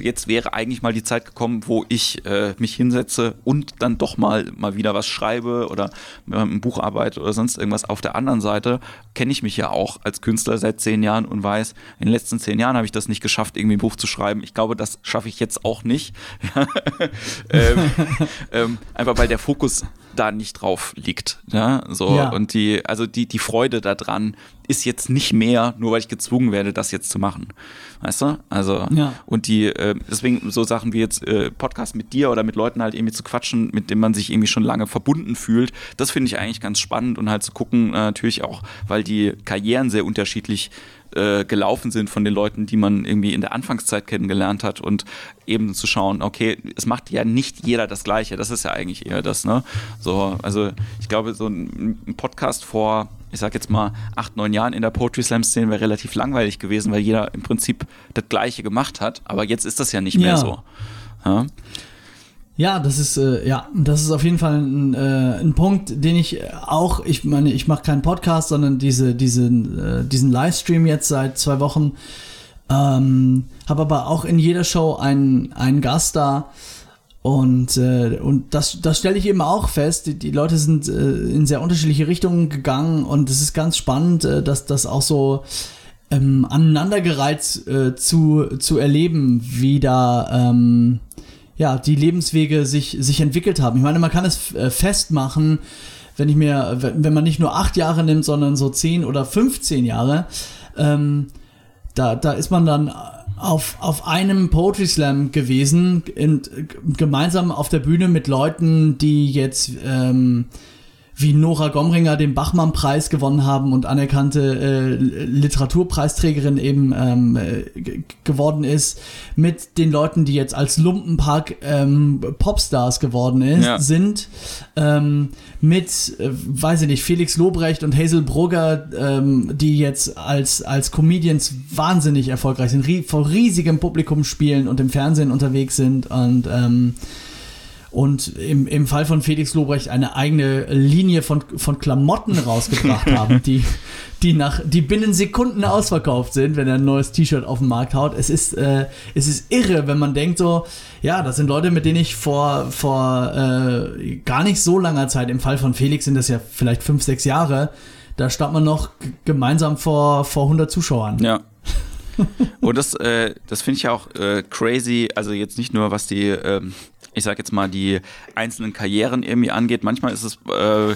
jetzt wäre eigentlich mal die Zeit gekommen, wo ich äh, mich hinsetze und dann doch mal, mal wieder was schreibe oder äh, ein Buch arbeite oder sonst irgendwas. Auf der anderen Seite kenne ich mich ja auch als Künstler seit zehn Jahren und weiß, in den letzten zehn Jahren habe ich das nicht geschafft, irgendwie ein Buch zu schreiben. Ich glaube, das schaffe ich jetzt auch nicht. [LAUGHS] ähm, [LAUGHS] ähm, einfach weil der Fokus da nicht drauf liegt. Ja, so Ja. und die, also die, die Freude daran ist jetzt nicht mehr, nur weil ich gezwungen werde, das jetzt zu machen. Weißt du? Also Ja. und die, äh, deswegen so Sachen wie jetzt äh, Podcast mit dir oder mit Leuten halt irgendwie zu quatschen, mit denen man sich irgendwie schon lange verbunden fühlt, das finde ich eigentlich ganz spannend und halt zu gucken, äh, natürlich auch, weil die Karrieren sehr unterschiedlich äh, gelaufen sind von den Leuten, die man irgendwie in der Anfangszeit kennengelernt hat und eben zu schauen, okay, es macht ja nicht jeder das Gleiche, das ist ja eigentlich eher das, ne? So, also ich glaube, so ein, ein Podcast vor, ich sag jetzt mal, acht, neun Jahren in der Poetry Slam Szene wäre relativ langweilig gewesen, weil jeder im Prinzip das Gleiche gemacht hat, aber jetzt ist das ja nicht mehr Ja. so. Ja? Ja, das ist äh, ja, das ist auf jeden Fall ein, äh, ein Punkt, den ich äh, auch, ich meine, ich mache keinen Podcast, sondern diese, diesen, äh, diesen Livestream jetzt seit zwei Wochen, ähm, habe aber auch in jeder Show einen, einen Gast da und äh, und das, das stelle ich eben auch fest. Die, die Leute sind äh, in sehr unterschiedliche Richtungen gegangen und es ist ganz spannend, äh, dass das auch so ähm, aneinandergereiht äh, zu, zu erleben, wie da ähm, ja, die Lebenswege sich, sich entwickelt haben. Ich meine, man kann es äh, festmachen, wenn ich mir, wenn man nicht nur acht Jahre nimmt, sondern so zehn oder 15 Jahre, ähm, da, da ist man dann auf, auf einem Poetry Slam gewesen, in, gemeinsam auf der Bühne mit Leuten, die jetzt ähm, wie Nora Gomringer den Bachmann-Preis gewonnen haben und anerkannte äh, Literaturpreisträgerin eben ähm, äh, geworden ist, mit den Leuten, die jetzt als Lumpenpack ähm, Popstars geworden ist, ja. sind, ähm, mit, äh, weiß ich nicht, Felix Lobrecht und Hazel Brugger, ähm, die jetzt als, als Comedians wahnsinnig erfolgreich sind, rie vor riesigem Publikum spielen und im Fernsehen unterwegs sind und ähm, und im, im Fall von Felix Lobrecht eine eigene Linie von, von Klamotten rausgebracht [LAUGHS] haben, die, die nach, die binnen Sekunden ausverkauft sind, wenn er ein neues T-Shirt auf den Markt haut. Es ist, äh, es ist irre, wenn man denkt so, ja, das sind Leute, mit denen ich vor, vor äh, gar nicht so langer Zeit, im Fall von Felix sind das ja vielleicht fünf, sechs Jahre, da stand man noch gemeinsam vor, vor 100 Zuschauern. Ja. Und das, äh, das finde ich ja auch äh, crazy, also jetzt nicht nur was die ähm, ich sag jetzt mal, die einzelnen Karrieren irgendwie angeht. Manchmal ist es äh,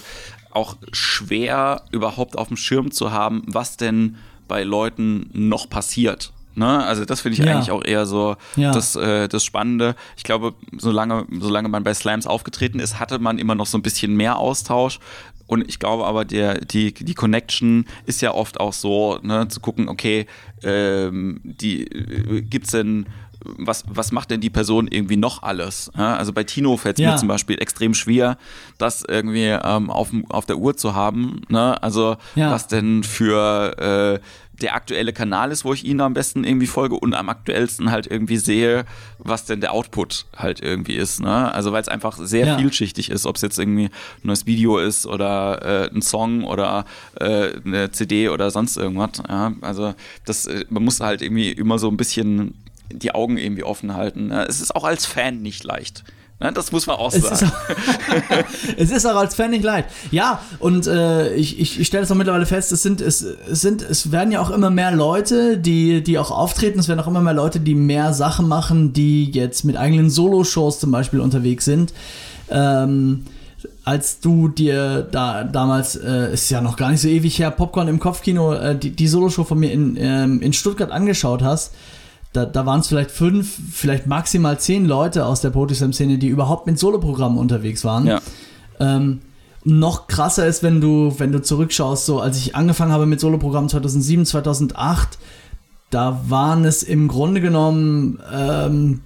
auch schwer, überhaupt auf dem Schirm zu haben, was denn bei Leuten noch passiert. Ne? Also das finde ich ja. eigentlich auch eher so ja. das, äh, das Spannende. Ich glaube, solange, solange man bei Slams aufgetreten ist, hatte man immer noch so ein bisschen mehr Austausch. Und ich glaube aber, der, die, die Connection ist ja oft auch so, ne, zu gucken, okay, ähm, die äh, gibt's denn was, was macht denn die Person irgendwie noch alles? Ja, also bei Tino fällt es ja. mir zum Beispiel extrem schwer, das irgendwie ähm, auf, auf der Uhr zu haben. Ne? Also ja. was denn für äh, der aktuelle Kanal ist, wo ich ihn am besten irgendwie folge und am aktuellsten halt irgendwie sehe, was denn der Output halt irgendwie ist. Ne? Also weil es einfach sehr ja. vielschichtig ist, ob es jetzt irgendwie ein neues Video ist oder äh, ein Song oder äh, eine CD oder sonst irgendwas. Ja? Also das, äh, man muss halt irgendwie immer so ein bisschen die Augen irgendwie offen halten. Ne? Es ist auch als Fan nicht leicht. Ne? Das muss man auch sagen. Es ist, [LAUGHS] es ist auch als Fan nicht leicht. Ja, und äh, ich, ich, ich stelle es auch mittlerweile fest, es sind, es, es sind, es werden ja auch immer mehr Leute, die, die auch auftreten. Es werden auch immer mehr Leute, die mehr Sachen machen, die jetzt mit eigenen Solo-Shows zum Beispiel unterwegs sind. Ähm, als du dir da damals, äh, ist ja noch gar nicht so ewig her, Popcorn im Kopfkino, äh, die, die Solo-Show von mir in, ähm, in Stuttgart angeschaut hast, da, da waren es vielleicht fünf, vielleicht maximal zehn Leute aus der Poetry-Szene, die überhaupt mit Soloprogrammen unterwegs waren. Ja. Ähm, noch krasser ist, wenn du, wenn du zurückschaust, so als ich angefangen habe mit Soloprogrammen 2007, 2008, da waren es im Grunde genommen ähm,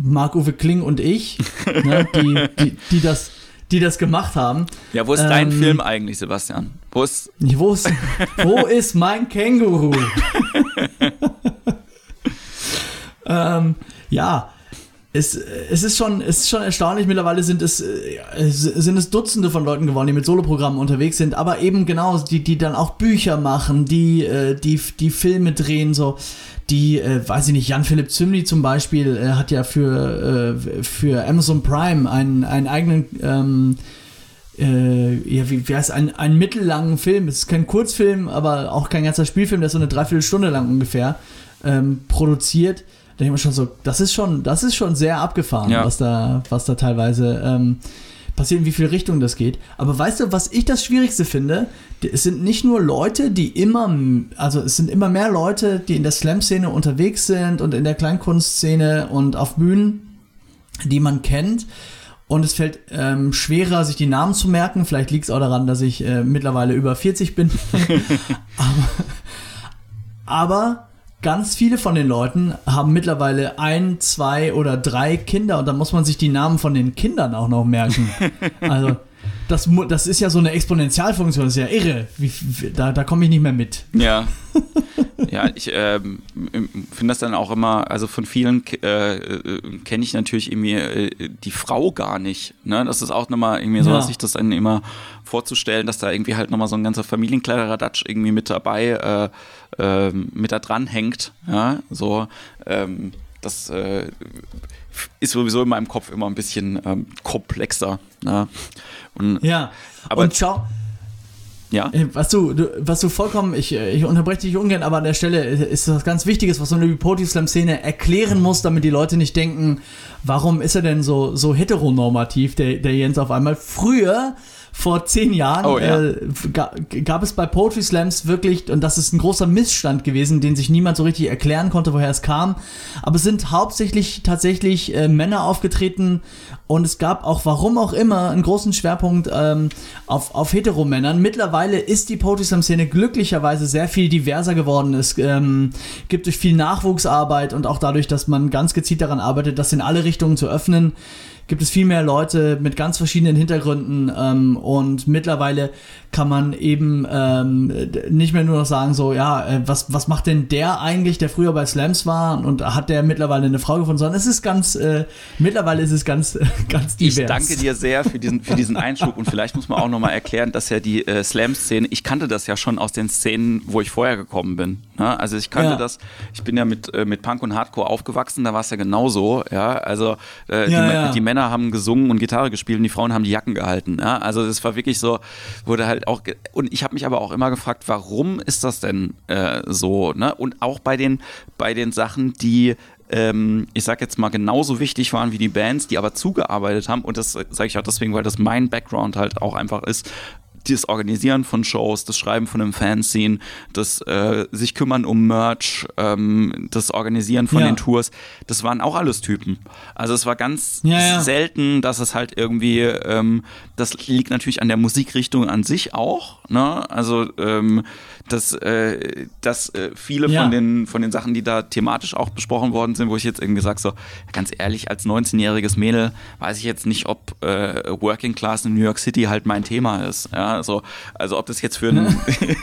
Marc-Uwe Kling und ich, [LAUGHS] ne, die, die, die, das, die das gemacht haben. Ja, wo ist ähm, dein Film eigentlich, Sebastian? Wo ist, wo ist, wo ist mein Känguru? [LAUGHS] Ähm, ja, es, es, ist schon, es ist schon erstaunlich. Mittlerweile sind es, äh, sind es Dutzende von Leuten geworden, die mit Soloprogrammen unterwegs sind, aber eben genau, die, die dann auch Bücher machen, die, äh, die, die Filme drehen, so. Die, äh, weiß ich nicht, Jan-Philipp Zümli zum Beispiel hat ja für, für Amazon Prime einen, einen eigenen, ähm, äh, ja, wie, wie heißt ein, einen mittellangen Film. Es ist kein Kurzfilm, aber auch kein ganzer Spielfilm, der ist so eine Dreiviertelstunde lang ungefähr ähm, produziert denke ich mir schon so, das ist schon, das ist schon sehr abgefahren, ja. was da, was da teilweise ähm, passiert, in wie viele Richtungen das geht. Aber weißt du, was ich das Schwierigste finde? Es sind nicht nur Leute, die immer, also es sind immer mehr Leute, die in der Slam-Szene unterwegs sind und in der Kleinkunstszene und auf Bühnen, die man kennt. Und es fällt ähm, schwerer, sich die Namen zu merken. Vielleicht liegt es auch daran, dass ich äh, mittlerweile über 40 bin. [LAUGHS] aber, aber ganz viele von den Leuten haben mittlerweile ein, zwei oder drei Kinder und da muss man sich die Namen von den Kindern auch noch merken. [LAUGHS] Also das, das ist ja so eine Exponentialfunktion, das ist ja irre. Wie, da da komme ich nicht mehr mit. Ja. [LAUGHS] Ja, ich ähm, finde das dann auch immer, also von vielen äh, äh, kenne ich natürlich irgendwie äh, die Frau gar nicht. Ne? Das ist auch nochmal irgendwie so, ja. sich das dann immer vorzustellen, dass da irgendwie halt nochmal so ein ganzer Familienkleiderer-Datsch irgendwie mit dabei, äh, äh, mit da dran hängt. Ja, so, ähm, das äh, ist sowieso in meinem Kopf immer ein bisschen ähm, komplexer. Ne? Und, ja, aber und schau, Ja. Äh, was du, du, was du vollkommen, ich, äh, ich unterbreche dich ungern, aber an der Stelle ist was ganz Wichtiges, was man über die Poetry Slam Szene erklären muss, damit die Leute nicht denken, warum ist er denn so, so heteronormativ, der, der Jens auf einmal. Früher vor zehn Jahren oh, ja. äh, gab es bei Poetry Slams wirklich, und das ist ein großer Missstand gewesen, den sich niemand so richtig erklären konnte, woher es kam, aber es sind hauptsächlich tatsächlich äh, Männer aufgetreten und es gab auch, warum auch immer, einen großen Schwerpunkt ähm, auf, auf Heteromännern. Mittlerweile ist die Poetry Slam Szene glücklicherweise sehr viel diverser geworden. Es ähm, gibt durch viel Nachwuchsarbeit und auch dadurch, dass man ganz gezielt daran arbeitet, das in alle Richtungen zu öffnen, gibt es viel mehr Leute mit ganz verschiedenen Hintergründen ähm, und mittlerweile kann man eben ähm, nicht mehr nur noch sagen, so, ja, äh, was, was macht denn der eigentlich, der früher bei Slams war und hat der mittlerweile eine Frau gefunden, sondern es ist ganz, äh, mittlerweile ist es ganz, [LAUGHS] [LAUGHS] ganz divers. Ich danke dir sehr für diesen, für diesen Einschub und vielleicht muss man auch nochmal erklären, dass ja die äh, Slam-Szene, ich kannte das ja schon aus den Szenen, wo ich vorher gekommen bin. Ne? Also ich kannte ja. das, ich bin ja mit, äh, mit Punk und Hardcore aufgewachsen, da war es ja genauso, ja, also äh, ja, die, die, Männer haben gesungen und Gitarre gespielt und die Frauen haben die Jacken gehalten, also das war wirklich so, wurde halt auch, und ich habe mich aber auch immer gefragt, warum ist das denn äh, so, ne? Und auch bei den, bei den Sachen, die ähm, ich sag jetzt mal, genauso wichtig waren wie die Bands, die aber zugearbeitet haben. Und das sage ich auch deswegen, weil das mein Background halt auch einfach ist das Organisieren von Shows, das Schreiben von einem Fanzine, das äh, sich kümmern um Merch, ähm, das Organisieren von ja. den Tours, das waren auch alles Typen. Also es war ganz ja, ja. selten, dass es halt irgendwie, ähm, das liegt natürlich an der Musikrichtung an sich auch, ne? Also ähm, dass, äh, dass äh, viele ja. von, den, von den Sachen, die da thematisch auch besprochen worden sind, wo ich jetzt irgendwie sage, so ganz ehrlich, als 19-jähriges Mädel weiß ich jetzt nicht, ob äh, Working Class in New York City halt mein Thema ist. Ja, also, also ob das jetzt für einen, [LAUGHS]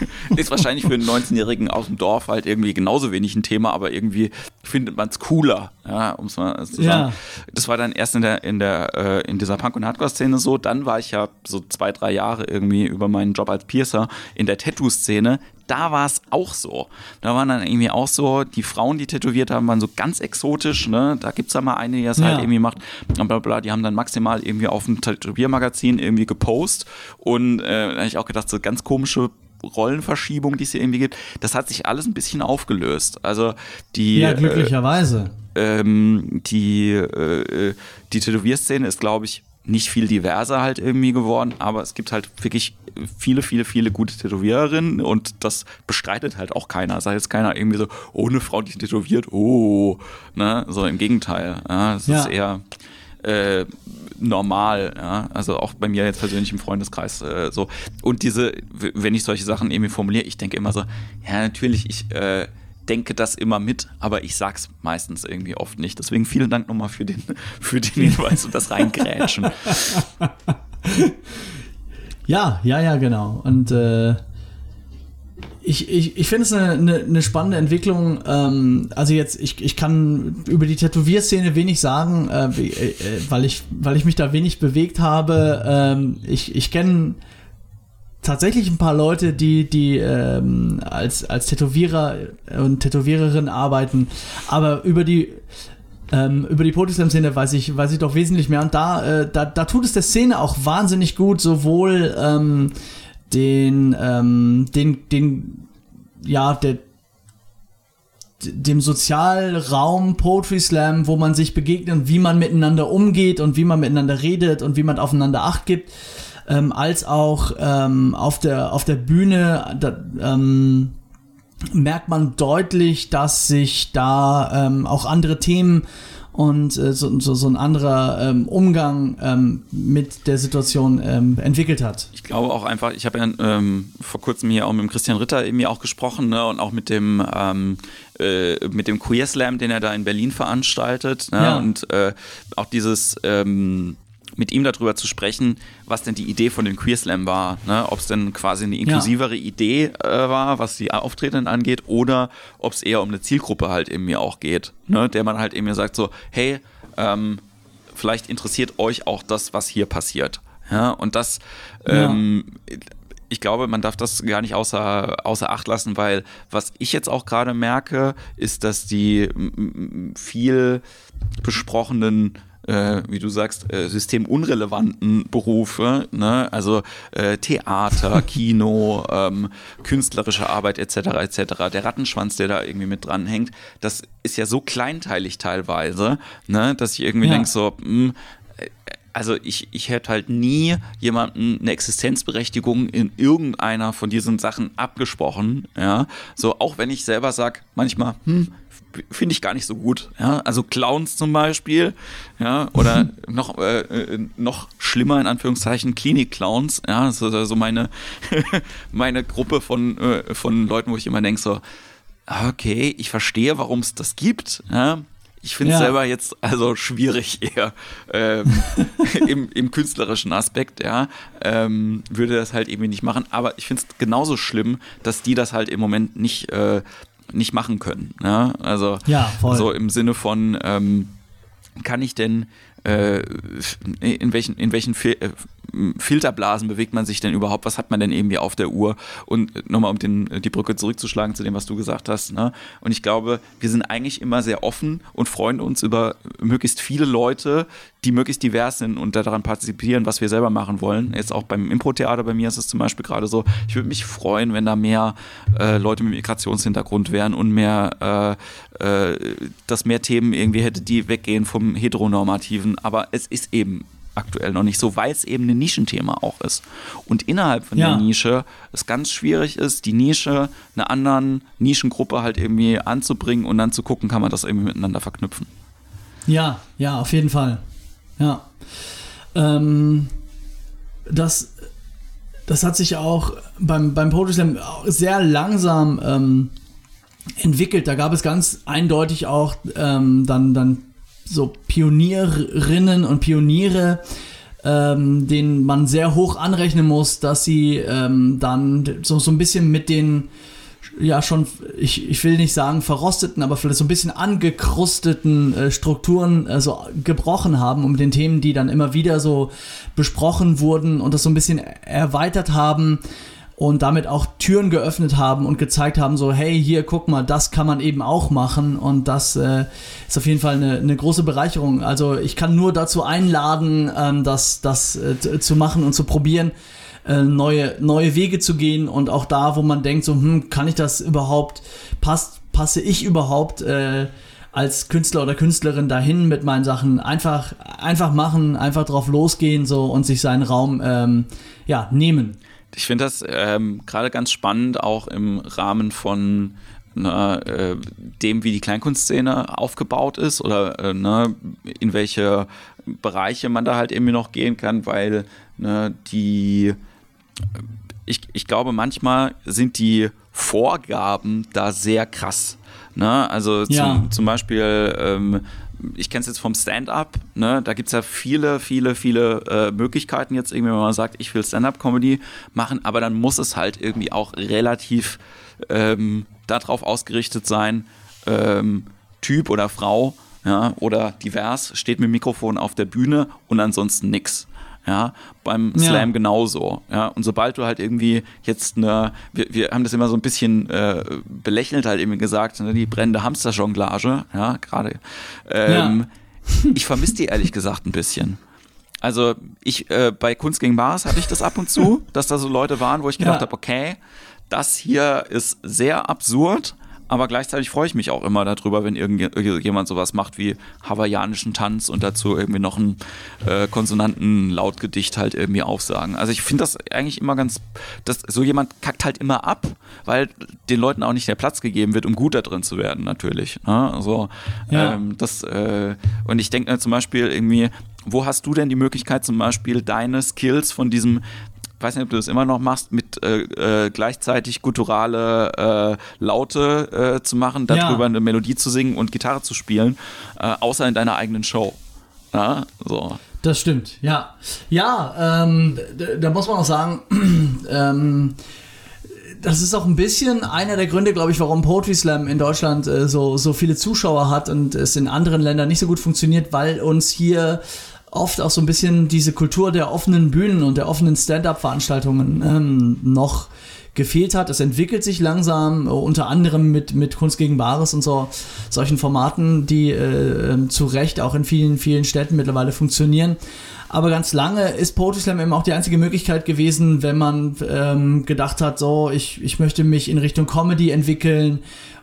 [LAUGHS] ist wahrscheinlich für einen 19-Jährigen aus dem Dorf halt irgendwie genauso wenig ein Thema, aber irgendwie findet man es cooler, ja, um es mal zu sagen. Ja. Das war dann erst in der, in der, äh, in dieser Punk- und Hardcore-Szene so, dann war ich ja so zwei, drei Jahre irgendwie über meinen Job als Piercer in der Tattoo-Szene da war es auch so. Da waren dann irgendwie auch so, die Frauen, die tätowiert haben, waren so ganz exotisch, ne? Da gibt es da mal eine, die das halt ja. halt irgendwie macht. Und bla bla, die haben dann maximal irgendwie auf dem Tätowiermagazin irgendwie gepostet. Und äh, da habe ich auch gedacht, so ganz komische Rollenverschiebung, die es hier irgendwie gibt, das hat sich alles ein bisschen aufgelöst. Also die. Ja, glücklicherweise. Äh, ähm, die, äh, die Tätowierszene ist, glaube ich, nicht viel diverser halt irgendwie geworden, aber es gibt halt wirklich viele, viele, viele gute Tätowiererinnen und das bestreitet halt auch keiner. Sagt jetzt keiner irgendwie so, oh, eine Frau, die tätowiert, oh, ne, so im Gegenteil. Ja, es ja. ist eher äh, normal, ja, also auch bei mir jetzt persönlich im Freundeskreis äh, so. Und diese, wenn ich solche Sachen irgendwie formuliere, ich denke immer so, ja, natürlich, ich, äh, denke das immer mit, aber ich sag's meistens irgendwie oft nicht. Deswegen vielen Dank nochmal für den, für den Hinweis und das Reingrätschen. [LAUGHS] Ja, ja, ja, genau. Und äh, ich, ich, ich finde es eine, eine, eine, spannende Entwicklung. Ähm, also jetzt, ich, ich kann über die Tätowierszene wenig sagen, äh, äh, weil, ich, weil ich mich da wenig bewegt habe. Ähm, ich ich kenne tatsächlich ein paar Leute, die, die ähm, als, als Tätowierer und Tätowiererin arbeiten, aber über die ähm, über die Poetry-Szene weiß ich, weiß ich doch wesentlich mehr. Und da, äh, da, da tut es der Szene auch wahnsinnig gut, sowohl ähm, den, ähm, den, den, ja, der, dem Sozialraum Poetry Slam, wo man sich begegnet wie man miteinander umgeht und wie man miteinander redet und wie man aufeinander Acht gibt ähm, als auch ähm, auf, der, auf der Bühne da, ähm, merkt man deutlich, dass sich da ähm, auch andere Themen und äh, so, so, so ein anderer ähm, Umgang ähm, mit der Situation ähm, entwickelt hat. Ich glaube auch einfach, ich habe ja ähm, vor kurzem hier auch mit dem Christian Ritter eben auch gesprochen ne, und auch mit dem ähm, äh, mit dem Queer Slam, den er da in Berlin veranstaltet ne, ja. und äh, auch dieses ähm, mit ihm darüber zu sprechen, was denn die Idee von dem Queer Slam war. Ne? Ob es denn quasi eine inklusivere ja. Idee äh, war, was die Auftretenden angeht, oder ob es eher um eine Zielgruppe halt eben mir auch geht, ne? der man halt eben mir sagt so, hey, ähm, vielleicht interessiert euch auch das, was hier passiert. Ja, und das, ähm, ja. ich glaube, man darf das gar nicht außer, außer Acht lassen, weil was ich jetzt auch gerade merke, ist, dass die viel besprochenen äh, wie du sagst, äh, systemunrelevanten Berufe, ne? also äh, Theater, [LAUGHS] Kino, ähm, künstlerische Arbeit etc. etc. Der Rattenschwanz, der da irgendwie mit dran hängt, das ist ja so kleinteilig teilweise, ne? dass ich irgendwie ja. denke so, mh, hm, also ich, ich hätte halt nie jemanden eine Existenzberechtigung in irgendeiner von diesen Sachen abgesprochen, ja, so auch wenn ich selber sage, manchmal, hm, finde ich gar nicht so gut, ja, also Clowns zum Beispiel, ja, oder [LAUGHS] noch, äh, äh, noch schlimmer in Anführungszeichen Klinik-Clowns, ja, so, so meine, [LAUGHS] meine Gruppe von, äh, von Leuten, wo ich immer denke so, okay, ich verstehe, warum es das gibt, ja, ich finde es ja. selber jetzt also schwierig eher ähm, [LAUGHS] im, im, künstlerischen Aspekt, ja. Ähm, würde das halt irgendwie nicht machen. Aber ich finde es genauso schlimm, dass die das halt im Moment nicht, äh, nicht machen können. Ja? Also ja, so im Sinne von, ähm, kann ich denn äh, in welchen, in welchen äh, Filterblasen bewegt man sich denn überhaupt? Was hat man denn irgendwie auf der Uhr? Und nochmal, um den, die Brücke zurückzuschlagen zu dem, was du gesagt hast. Ne? Und ich glaube, wir sind eigentlich immer sehr offen und freuen uns über möglichst viele Leute, die möglichst divers sind und daran partizipieren, was wir selber machen wollen. Jetzt auch beim Impro-Theater bei mir ist es zum Beispiel gerade so, ich würde mich freuen, wenn da mehr äh, Leute mit Migrationshintergrund wären und mehr, äh, äh, dass mehr Themen irgendwie hätte, die weggehen vom Heteronormativen. Aber es ist eben aktuell noch nicht so, weil es eben ein Nischenthema auch ist. Und innerhalb von ja. der Nische es ganz schwierig ist, die Nische einer anderen Nischengruppe halt irgendwie anzubringen und dann zu gucken, kann man das irgendwie miteinander verknüpfen. Ja, ja, auf jeden Fall. Ja. Ähm, das, das hat sich auch beim, beim Poetry Slam sehr langsam ähm, entwickelt. Da gab es ganz eindeutig auch ähm, dann, dann so Pionierinnen und Pioniere, ähm, denen man sehr hoch anrechnen muss, dass sie ähm, dann so, so ein bisschen mit den ja schon, ich, ich will nicht sagen verrosteten, aber vielleicht so ein bisschen angekrusteten äh, Strukturen äh, so gebrochen haben mit den Themen, die dann immer wieder so besprochen wurden und das so ein bisschen erweitert haben und damit auch Türen geöffnet haben und gezeigt haben, so, hey, hier, guck mal, das kann man eben auch machen und das äh, ist auf jeden Fall eine, eine große Bereicherung. Also ich kann nur dazu einladen, ähm, das, das äh, zu machen und zu probieren, äh, neue, neue Wege zu gehen und auch da, wo man denkt, so, hm, kann ich das überhaupt, passt, passe ich überhaupt äh, als Künstler oder Künstlerin dahin mit meinen Sachen, einfach, einfach machen, einfach drauf losgehen so und sich seinen Raum ähm, ja, nehmen. Ich finde das ähm, gerade ganz spannend, auch im Rahmen von ne, äh, dem, wie die Kleinkunstszene aufgebaut ist oder äh, ne, in welche Bereiche man da halt irgendwie noch gehen kann, weil ne, die, ich, ich glaube, manchmal sind die Vorgaben da sehr krass. Ne? Also ja. zum, zum Beispiel ähm, ich kenne es jetzt vom Stand-up, ne? da gibt es ja viele, viele, viele äh, Möglichkeiten jetzt irgendwie, wenn man sagt, ich will Stand-up-Comedy machen, aber dann muss es halt irgendwie auch relativ ähm, darauf ausgerichtet sein, ähm, Typ oder Frau ja, oder divers, steht mit Mikrofon auf der Bühne und ansonsten nix ja, beim Slam ja. genauso, ja, und sobald du halt irgendwie jetzt eine, wir, wir haben das immer so ein bisschen äh, belächelt halt eben gesagt, ne, die brennende Hamsterjonglage, ja, gerade, ähm, ja. [LAUGHS] ich vermisse die ehrlich gesagt ein bisschen. Also ich, äh, bei Kunst gegen Mars hatte ich das ab und zu, [LAUGHS] dass da so Leute waren, wo ich gedacht ja. habe, okay, das hier ist sehr absurd, aber gleichzeitig freue ich mich auch immer darüber, wenn irgendjemand sowas macht wie hawaiianischen Tanz und dazu irgendwie noch einen äh, konsonanten Lautgedicht halt irgendwie aufsagen. Also ich finde das eigentlich immer ganz, dass so jemand kackt halt immer ab, weil den Leuten auch nicht der Platz gegeben wird, um gut da drin zu werden, natürlich. Ne? Also ja. ähm, das äh, und ich denke zum Beispiel irgendwie, wo hast du denn die Möglichkeit zum Beispiel deine Skills von diesem weiß nicht, ob du das immer noch machst, mit äh, äh, gleichzeitig gutturale äh, Laute äh, zu machen, darüber ja. eine Melodie zu singen und Gitarre zu spielen, äh, außer in deiner eigenen Show. Ja, so. Das stimmt, ja. Ja, ähm, da muss man auch sagen, [CLEARS THROAT] ähm, das ist auch ein bisschen einer der Gründe, glaube ich, warum Poetry Slam in Deutschland äh, so, so viele Zuschauer hat und es in anderen Ländern nicht so gut funktioniert, weil uns hier oft auch so ein bisschen diese Kultur der offenen Bühnen und der offenen Stand-up-Veranstaltungen ähm, noch gefehlt hat. Es entwickelt sich langsam, äh, unter anderem mit, mit Kunst gegen Bares und so solchen Formaten, die äh, ähm, zu Recht auch in vielen, vielen Städten mittlerweile funktionieren. Aber ganz lange ist Poetry Slam eben auch die einzige Möglichkeit gewesen, wenn man ähm, gedacht hat, so, ich, ich möchte mich in Richtung Comedy entwickeln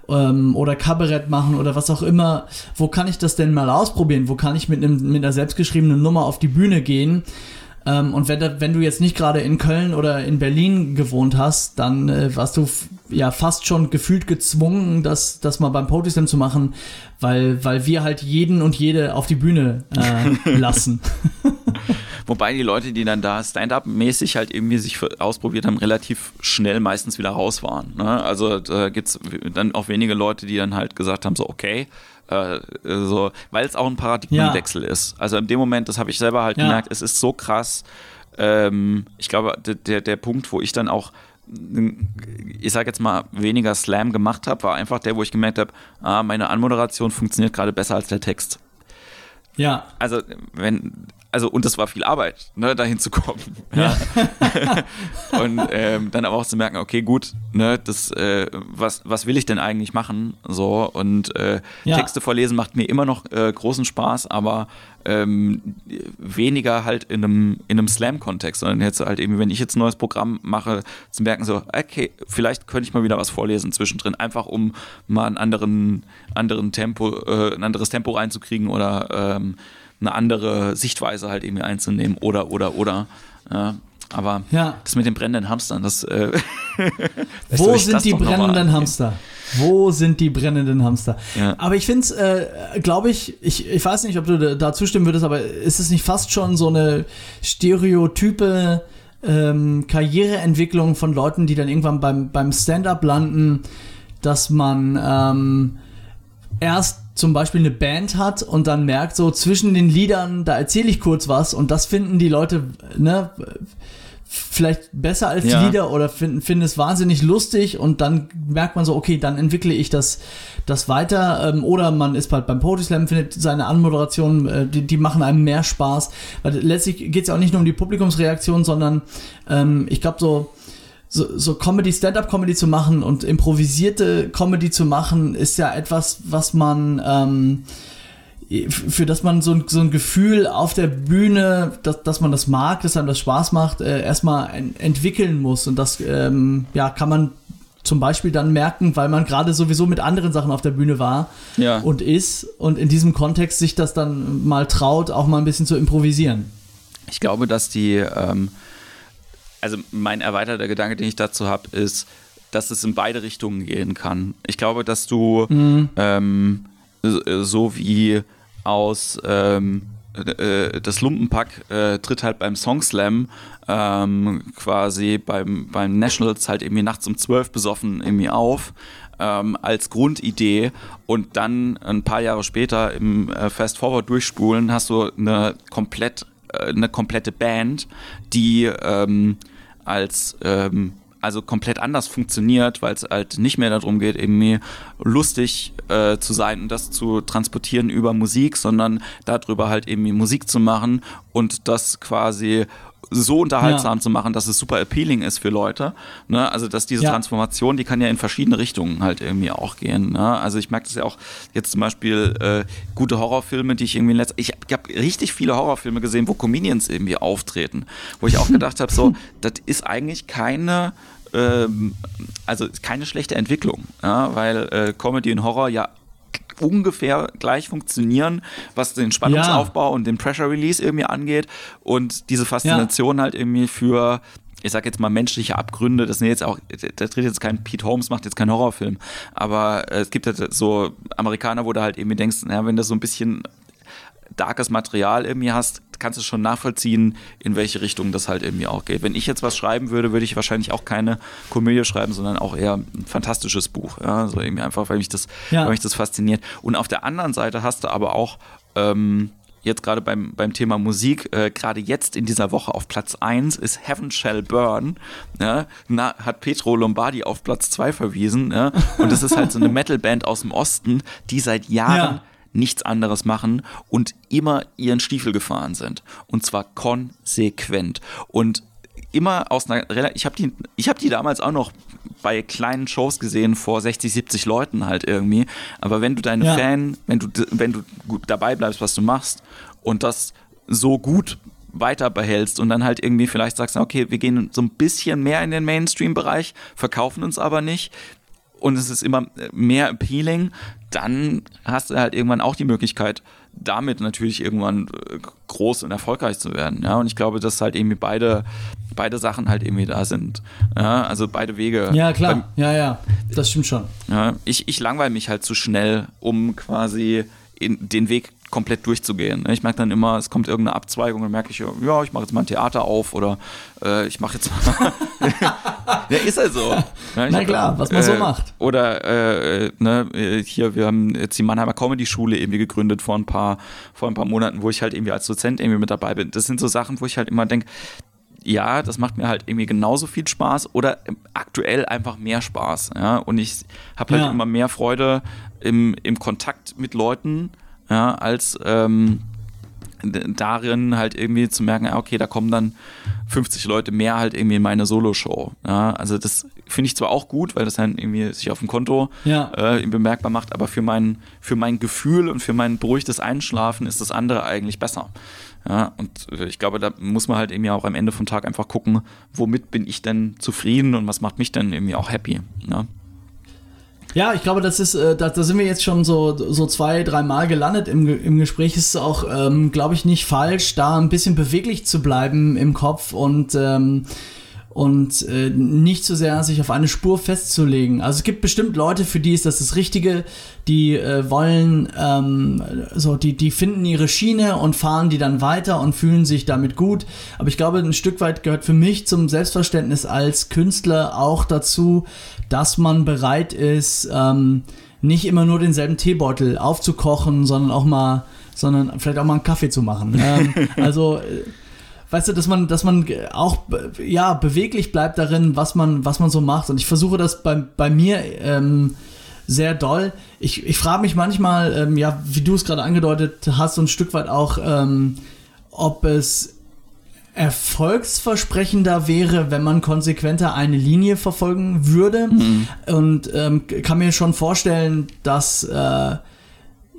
ähm, oder Kabarett machen oder was auch immer. Wo kann ich das denn mal ausprobieren? Wo kann ich mit, einem, mit einer selbstgeschriebenen Nummer auf die Bühne gehen? Ähm, und wenn, wenn du jetzt nicht gerade in Köln oder in Berlin gewohnt hast, dann äh, warst du ja fast schon gefühlt gezwungen, das, das mal beim Poetry Slam zu machen, weil, weil wir halt jeden und jede auf die Bühne äh, [LAUGHS] lassen. [LAUGHS] Wobei die Leute, die dann da Stand-up-mäßig halt irgendwie sich ausprobiert haben, relativ schnell meistens wieder raus waren. Ne? Also da gibt es dann auch wenige Leute, die dann halt gesagt haben, so okay, äh, so, weil es auch ein Paradigmenwechsel ja. ist. Also in dem Moment, das habe ich selber halt ja. gemerkt, es ist so krass. Ähm, ich glaube, der, der Punkt, wo ich dann auch ich sage jetzt mal, weniger Slam gemacht habe, war einfach der, wo ich gemerkt habe, ah, meine Anmoderation funktioniert gerade besser als der Text. Ja. Also, wenn, also und das war viel Arbeit, ne, dahin zu kommen. Ja. [LAUGHS] und ähm, dann aber auch zu merken, okay, gut, ne, das, äh, was, was will ich denn eigentlich machen? So, und äh, ja. Texte vorlesen macht mir immer noch äh, großen Spaß, aber ähm, weniger halt in einem, in einem Slam-Kontext, sondern jetzt halt eben, wenn ich jetzt ein neues Programm mache, zu merken, so, okay, vielleicht könnte ich mal wieder was vorlesen zwischendrin, einfach um mal einen anderen, anderen Tempo, äh, ein anderes Tempo reinzukriegen oder ähm, eine andere Sichtweise halt irgendwie einzunehmen oder, oder, oder. Ja, aber ja. das mit den brennenden Hamstern, das. Äh, [LAUGHS] Wo sind die brennenden Hamster? Wo sind die brennenden Hamster? Ja. Aber ich finde es, äh, glaube ich, ich, ich weiß nicht, ob du da zustimmen würdest, aber ist es nicht fast schon so eine stereotype ähm, Karriereentwicklung von Leuten, die dann irgendwann beim, beim Stand-up landen, dass man ähm, erst zum Beispiel eine Band hat und dann merkt so zwischen den Liedern, da erzähle ich kurz was und das finden die Leute, ne, vielleicht besser als ja. die Lieder oder finden, finden es wahnsinnig lustig und dann merkt man so, okay, dann entwickle ich das, das weiter ähm, oder man ist bald beim Poetry Slam, findet seine Anmoderation, äh, die, die machen einem mehr Spaß, weil letztlich geht es ja auch nicht nur um die Publikumsreaktion, sondern ähm, ich glaube so, so, so Comedy, Stand-up-Comedy zu machen und improvisierte Comedy zu machen, ist ja etwas, was man ähm, für das man so ein, so ein Gefühl auf der Bühne, dass, dass man das mag, dass einem das Spaß macht, äh, erstmal entwickeln muss. Und das ähm, ja, kann man zum Beispiel dann merken, weil man gerade sowieso mit anderen Sachen auf der Bühne war ja. und ist und in diesem Kontext sich das dann mal traut, auch mal ein bisschen zu improvisieren. Ich glaube, dass die ähm, also mein erweiterter Gedanke, den ich dazu habe, ist, dass es in beide Richtungen gehen kann. Ich glaube, dass du mhm. ähm, so wie aus ähm, äh, das Lumpenpack äh, tritt halt beim Songslam ähm, quasi beim, beim Nationals halt irgendwie nachts um zwölf besoffen irgendwie auf ähm, als Grundidee und dann ein paar Jahre später im äh, Fast Forward durchspulen hast du eine komplett äh, eine komplette Band, die ähm, als ähm, also komplett anders funktioniert, weil es halt nicht mehr darum geht, irgendwie lustig äh, zu sein und das zu transportieren über Musik, sondern darüber halt irgendwie Musik zu machen und das quasi so unterhaltsam ja. zu machen, dass es super appealing ist für Leute. Ne? Also dass diese ja. Transformation, die kann ja in verschiedene Richtungen halt irgendwie auch gehen. Ne? Also ich merke das ja auch jetzt zum Beispiel äh, gute Horrorfilme, die ich irgendwie letzt ich, ich habe richtig viele Horrorfilme gesehen, wo Comedians irgendwie auftreten, wo ich auch [LAUGHS] gedacht habe, so das ist eigentlich keine ähm, also keine schlechte Entwicklung, ja? weil äh, Comedy und Horror ja ungefähr gleich funktionieren, was den Spannungsaufbau ja. und den Pressure Release irgendwie angeht und diese Faszination ja. halt irgendwie für ich sag jetzt mal menschliche Abgründe, das sind jetzt auch, da tritt jetzt kein Pete Holmes, macht jetzt keinen Horrorfilm, aber es gibt halt so Amerikaner, wo du halt irgendwie denkst, naja, wenn das so ein bisschen darkes Material irgendwie hast, kannst du schon nachvollziehen, in welche Richtung das halt irgendwie auch geht. Wenn ich jetzt was schreiben würde, würde ich wahrscheinlich auch keine Komödie schreiben, sondern auch eher ein fantastisches Buch. Ja, so irgendwie einfach, weil mich das, ja. weil mich das fasziniert. Und auf der anderen Seite hast du aber auch ähm, jetzt gerade beim, beim Thema Musik, äh, gerade jetzt in dieser Woche auf Platz 1 ist Heaven Shall Burn. Ja, na, hat Petro Lombardi auf Platz 2 verwiesen. Ja, und das ist halt so eine [LAUGHS] Metalband aus dem Osten, die seit Jahren ja nichts anderes machen und immer ihren Stiefel gefahren sind. Und zwar konsequent. Und immer aus einer ich habe die ich habe die damals auch noch bei kleinen Shows gesehen vor 60 70 Leuten halt irgendwie aber wenn du deine ja. Fan wenn du wenn du gut dabei bleibst was du machst und das so gut weiter behältst und dann halt irgendwie vielleicht sagst, okay, wir gehen so ein bisschen mehr in den Mainstream-Bereich, verkaufen uns aber nicht und es ist immer mehr appealing, dann hast du halt irgendwann auch die Möglichkeit, damit natürlich irgendwann äh, groß und erfolgreich zu werden. Ja, und ich glaube, dass halt irgendwie beide, beide Sachen halt irgendwie da sind. Ja, also beide Wege. Ja, klar. Beim, ja, ja, das stimmt schon. Ja, ich, ich langweile mich halt zu schnell, um quasi den Weg komplett durchzugehen. Ich merke dann immer, es kommt irgendeine Abzweigung und merke ich, ja, ich mache jetzt mal ein Theater auf oder äh, ich mache jetzt mal. [LAUGHS] ja, ist halt so. Ja, Na klar, was man äh, so macht. Oder äh, ne, hier, wir haben jetzt die Mannheimer Comedy-Schule irgendwie gegründet vor ein paar, vor ein paar Monaten, wo ich halt irgendwie als Dozent irgendwie mit dabei bin. Das sind so Sachen, wo ich halt immer denke, ja, das macht mir halt irgendwie genauso viel Spaß oder aktuell einfach mehr Spaß. Ja? Und ich habe halt ja. immer mehr Freude im, im Kontakt mit Leuten ja, als ähm, darin halt irgendwie zu merken, okay, da kommen dann 50 Leute mehr halt irgendwie in meine Solo-Show. Ja, also das finde ich zwar auch gut, weil das dann irgendwie sich auf dem Konto ja. äh, bemerkbar macht, aber für mein, für mein Gefühl und für mein beruhigtes Einschlafen ist das andere eigentlich besser. Ja, und ich glaube, da muss man halt irgendwie auch am Ende vom Tag einfach gucken, womit bin ich denn zufrieden und was macht mich denn irgendwie auch happy. Ja. Ja, ich glaube, das ist, äh, da, da sind wir jetzt schon so, so zwei, dreimal gelandet im, im Gespräch. Ist auch, ähm, glaube ich, nicht falsch, da ein bisschen beweglich zu bleiben im Kopf und ähm, und äh, nicht so sehr sich auf eine Spur festzulegen. Also es gibt bestimmt Leute, für die ist das das Richtige, die äh, wollen ähm, so, die die finden ihre Schiene und fahren die dann weiter und fühlen sich damit gut. Aber ich glaube, ein Stück weit gehört für mich zum Selbstverständnis als Künstler auch dazu, dass man bereit ist, ähm, nicht immer nur denselben Teebeutel aufzukochen, sondern auch mal, sondern vielleicht auch mal einen Kaffee zu machen. [LAUGHS] ähm, also äh, weißt du, dass man, dass man auch ja beweglich bleibt darin, was man, was man so macht. Und ich versuche das bei, bei mir ähm, sehr doll. Ich, ich frage mich manchmal, ähm, ja, wie du es gerade angedeutet hast, so ein Stück weit auch, ähm, ob es erfolgsversprechender wäre, wenn man konsequenter eine Linie verfolgen würde. Mhm. Und ähm, kann mir schon vorstellen, dass, äh,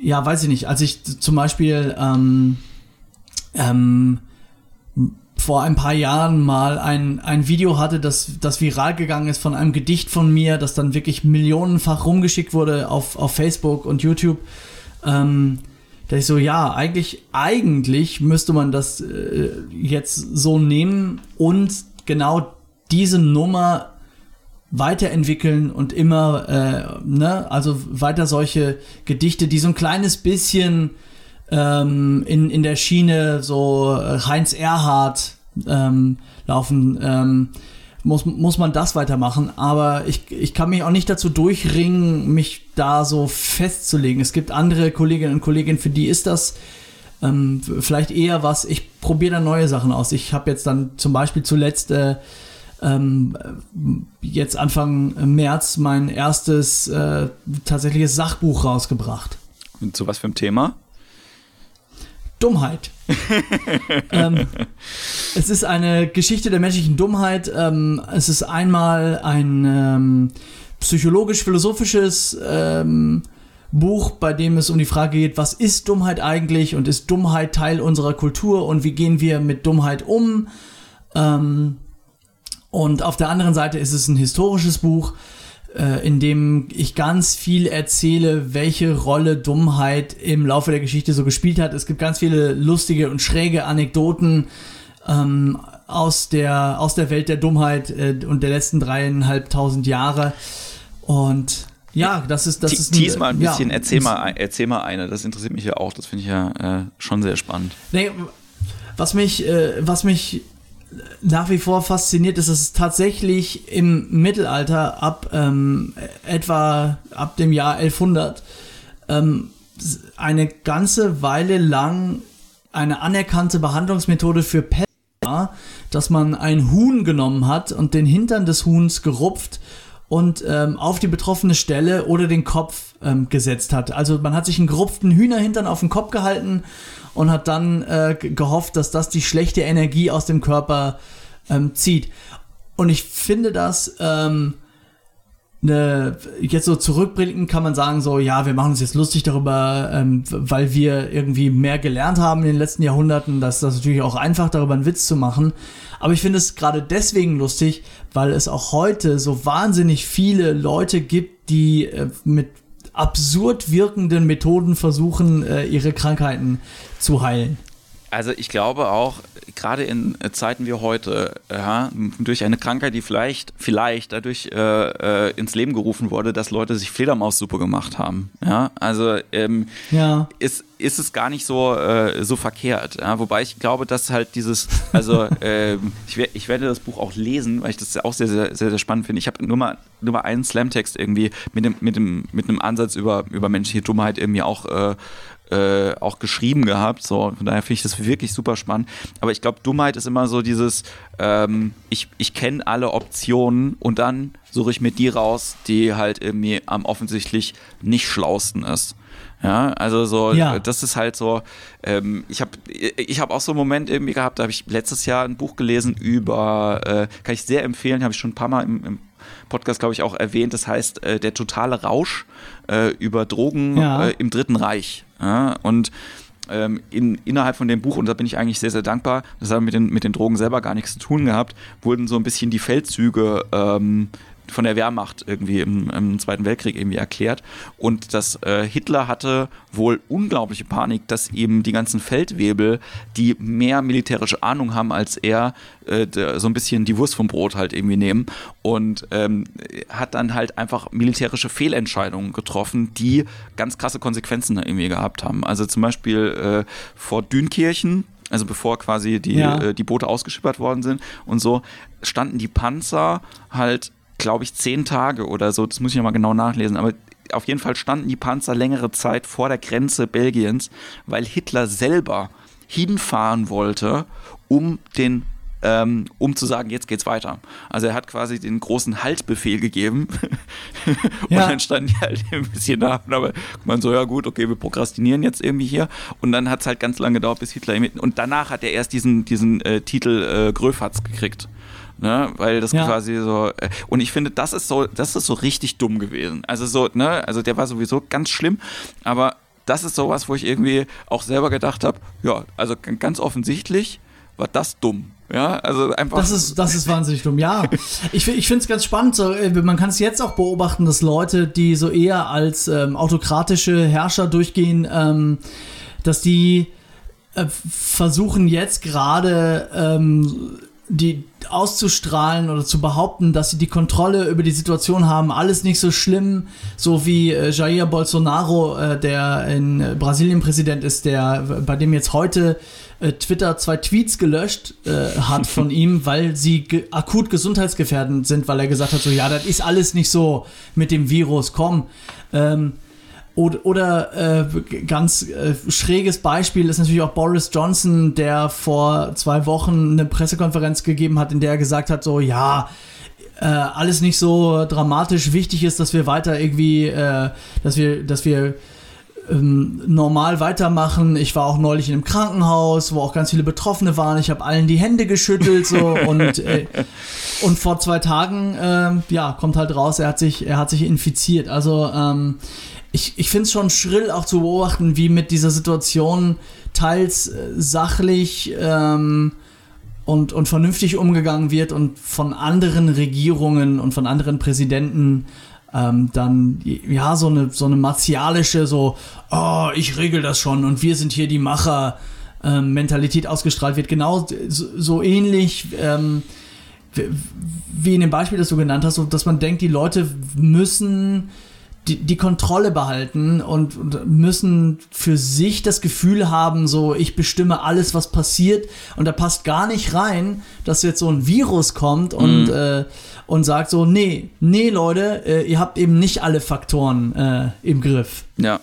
ja, weiß ich nicht, als ich zum Beispiel ähm, ähm, vor ein paar Jahren mal ein, ein Video hatte, das, das viral gegangen ist von einem Gedicht von mir, das dann wirklich millionenfach rumgeschickt wurde auf, auf Facebook und YouTube. Ähm, da ich so, ja, eigentlich, eigentlich müsste man das äh, jetzt so nehmen und genau diese Nummer weiterentwickeln und immer, äh, ne, also weiter solche Gedichte, die so ein kleines bisschen ähm, in, in der Schiene so äh, Heinz Erhardt ähm, laufen, ähm, muss, muss man das weitermachen. Aber ich, ich kann mich auch nicht dazu durchringen, mich da so festzulegen. Es gibt andere Kolleginnen und Kollegen, für die ist das ähm, vielleicht eher was. Ich probiere dann neue Sachen aus. Ich habe jetzt dann zum Beispiel zuletzt äh, ähm, jetzt Anfang März mein erstes äh, tatsächliches Sachbuch rausgebracht. Und zu was für ein Thema? Dummheit. [LAUGHS] ähm, es ist eine Geschichte der menschlichen Dummheit. Ähm, es ist einmal ein ähm, psychologisch-philosophisches ähm, Buch, bei dem es um die Frage geht, was ist Dummheit eigentlich und ist Dummheit Teil unserer Kultur und wie gehen wir mit Dummheit um. Ähm, und auf der anderen Seite ist es ein historisches Buch, äh, in dem ich ganz viel erzähle, welche Rolle Dummheit im Laufe der Geschichte so gespielt hat. Es gibt ganz viele lustige und schräge Anekdoten ähm, aus der aus der Welt der Dummheit äh, und der letzten dreieinhalbtausend Jahre. Und ja, das ist das ist ein, mal ein bisschen. Ja, erzähl mal erzähl mal eine. Das interessiert mich ja auch. Das finde ich ja äh, schon sehr spannend. Nee, was mich äh, was mich nach wie vor fasziniert ist, dass es tatsächlich im Mittelalter ab ähm, etwa ab dem Jahr 1100 ähm, eine ganze Weile lang eine anerkannte Behandlungsmethode für Pest war, dass man ein Huhn genommen hat und den Hintern des Huhns gerupft und ähm, auf die betroffene Stelle oder den Kopf ähm, gesetzt hat. Also man hat sich einen gerupften Hühnerhintern auf den Kopf gehalten und hat dann äh, gehofft, dass das die schlechte Energie aus dem Körper ähm, zieht. Und ich finde das ähm, ne, jetzt so zurückblicken kann man sagen, so, ja, wir machen uns jetzt lustig darüber, ähm, weil wir irgendwie mehr gelernt haben in den letzten Jahrhunderten. Das ist natürlich auch einfach, darüber einen Witz zu machen. Aber ich finde es gerade deswegen lustig, weil es auch heute so wahnsinnig viele Leute gibt, die äh, mit absurd wirkenden Methoden versuchen, äh, ihre Krankheiten zu heilen. Also ich glaube auch, gerade in Zeiten wie heute, ja, durch eine Krankheit, die vielleicht, vielleicht dadurch äh, äh, ins Leben gerufen wurde, dass Leute sich Fledermaussuppe gemacht haben. Ja, also ähm, ja. Ist, ist es gar nicht so, äh, so verkehrt. Ja? Wobei ich glaube, dass halt dieses, also [LAUGHS] äh, ich, ich, werde das Buch auch lesen, weil ich das auch sehr, sehr, sehr, sehr spannend finde. Ich habe nur mal, nur mal einen Slam-Text irgendwie mit, dem, mit, dem, mit einem Ansatz über, über menschliche Dummheit irgendwie auch äh, auch geschrieben gehabt. So, von daher finde ich das wirklich super spannend. Aber ich glaube, Dummheit ist immer so dieses, ähm, ich, ich kenne alle Optionen und dann suche ich mir die raus, die halt irgendwie am offensichtlich nicht schlausten ist. Ja, also so, ja. das ist halt so, ähm, ich habe ich hab auch so einen Moment irgendwie gehabt, da habe ich letztes Jahr ein Buch gelesen über, äh, kann ich sehr empfehlen, habe ich schon ein paar Mal im, im Podcast, glaube ich, auch erwähnt, das heißt äh, Der totale Rausch äh, über Drogen ja. Äh, im Dritten Reich. Ja? Und ähm, in, innerhalb von dem Buch, und da bin ich eigentlich sehr, sehr dankbar, das hat mit den, mit den Drogen selber gar nichts zu tun gehabt, wurden so ein bisschen die Feldzüge ähm, von der Wehrmacht irgendwie im, im, Zweiten Weltkrieg irgendwie erklärt. Und dass äh, Hitler hatte wohl unglaubliche Panik, dass eben die ganzen Feldwebel, die mehr militärische Ahnung haben als er, äh, so ein bisschen die Wurst vom Brot halt irgendwie nehmen. Und ähm, hat dann halt einfach militärische Fehlentscheidungen getroffen, die ganz krasse Konsequenzen irgendwie gehabt haben. Also zum Beispiel äh, vor Dünkirchen, also bevor quasi die, ja. äh, die Boote ausgeschippert worden sind und so, standen die Panzer halt glaube ich, zehn Tage oder so, das muss ich nochmal genau nachlesen, aber auf jeden Fall standen die Panzer längere Zeit vor der Grenze Belgiens, weil Hitler selber hinfahren wollte, um den ähm, um zu sagen, jetzt geht's weiter. Also er hat quasi den großen Haltbefehl gegeben. [LAUGHS] Und ja. dann standen die halt ein bisschen da. Aber man so, ja gut, okay, wir prokrastinieren jetzt irgendwie hier. Und dann hat es halt ganz lange gedauert, bis Hitler und danach hat er erst diesen, diesen äh, Titel äh, Gröfatz gekriegt ne? Weil das ja. quasi so äh, und ich finde, das ist so, das ist so richtig dumm gewesen. Also so, ne? Also der war sowieso ganz schlimm, aber das ist sowas, wo ich irgendwie auch selber gedacht habe, ja, also ganz offensichtlich war das dumm. Ja, also einfach. Das ist, das ist wahnsinnig dumm, ja. [LAUGHS] Ich, ich finde es ganz spannend. So, äh, man kann es jetzt auch beobachten, dass Leute, die so eher als ähm, autokratische Herrscher durchgehen, ähm, dass die äh, versuchen jetzt gerade ähm, die auszustrahlen oder zu behaupten, dass sie die Kontrolle über die Situation haben, alles nicht so schlimm, so wie äh, Jair Bolsonaro, äh, der in Brasilien Präsident ist, der bei dem jetzt heute äh, Twitter zwei Tweets gelöscht äh, hat von [LAUGHS] ihm, weil sie ge akut gesundheitsgefährdend sind, weil er gesagt hat, so ja, das ist alles nicht so mit dem Virus, komm. Ähm, oder, oder äh, ganz äh, schräges Beispiel ist natürlich auch Boris Johnson, der vor zwei Wochen eine Pressekonferenz gegeben hat, in der er gesagt hat, so ja, äh, alles nicht so dramatisch. Wichtig ist, dass wir weiter irgendwie, äh, dass wir, dass wir ähm, normal weitermachen. Ich war auch neulich in einem Krankenhaus, wo auch ganz viele Betroffene waren. Ich habe allen die Hände geschüttelt so [LAUGHS] und äh, und vor zwei Tagen äh, ja kommt halt raus, er hat sich er hat sich infiziert. Also ähm, ich, ich finde es schon schrill auch zu beobachten, wie mit dieser Situation teils äh, sachlich ähm, und, und vernünftig umgegangen wird und von anderen Regierungen und von anderen Präsidenten ähm, dann ja so eine so eine martialische so oh ich regel das schon und wir sind hier die Macher ähm, Mentalität ausgestrahlt wird. Genau so, so ähnlich ähm, wie in dem Beispiel das du genannt hast dass man denkt die Leute müssen die, die Kontrolle behalten und, und, müssen für sich das Gefühl haben, so ich bestimme alles, was passiert und da passt gar nicht rein, dass jetzt so ein Virus kommt und, mhm. äh, und sagt so, nee, nee Leute, äh, ihr habt eben nicht alle Faktoren äh, im Griff. Ja.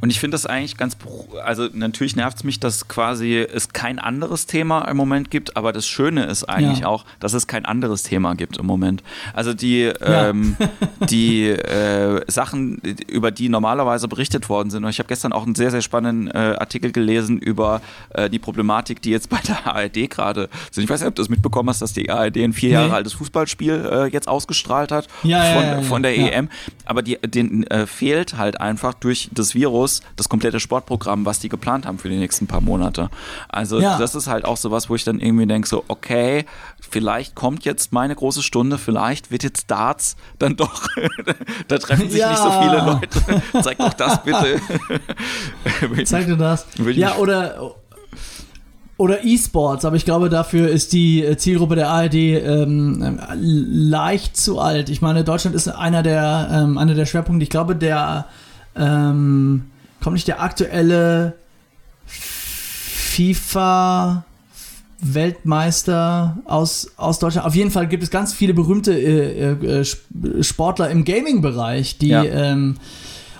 Und ich finde das eigentlich ganz, also natürlich nervt es mich, dass quasi es kein anderes Thema im Moment gibt, aber das Schöne ist eigentlich ja. auch, dass es kein anderes Thema gibt im Moment. Also die, ja. ähm, [LAUGHS] die äh, Sachen, über die normalerweise berichtet worden sind, und ich habe gestern auch einen sehr, sehr spannenden äh, Artikel gelesen über äh, die Problematik, die jetzt bei der ARD gerade sind. Ich weiß nicht, ob du das mitbekommen hast, dass die ARD ein vier Jahre nee. altes Fußballspiel äh, jetzt ausgestrahlt hat ja, von, von der EM, aber die, den äh, fehlt halt einfach durch das Virus das komplette Sportprogramm, was die geplant haben für die nächsten paar Monate. Also ja. das ist halt auch sowas, wo ich dann irgendwie denke, so, okay, vielleicht kommt jetzt meine große Stunde, vielleicht wird jetzt Darts dann doch, [LAUGHS] da treffen sich ja. nicht so viele Leute. Zeig doch das bitte. [LAUGHS] Zeig dir das. Ja, oder oder E-Sports, aber ich glaube, dafür ist die Zielgruppe der ARD ähm, leicht zu alt. Ich meine, Deutschland ist einer der, ähm, einer der Schwerpunkte. Ich glaube, der ähm, kommt nicht der aktuelle FIFA Weltmeister aus, aus Deutschland. Auf jeden Fall gibt es ganz viele berühmte äh, äh, Sportler im Gaming-Bereich, die ja. ähm,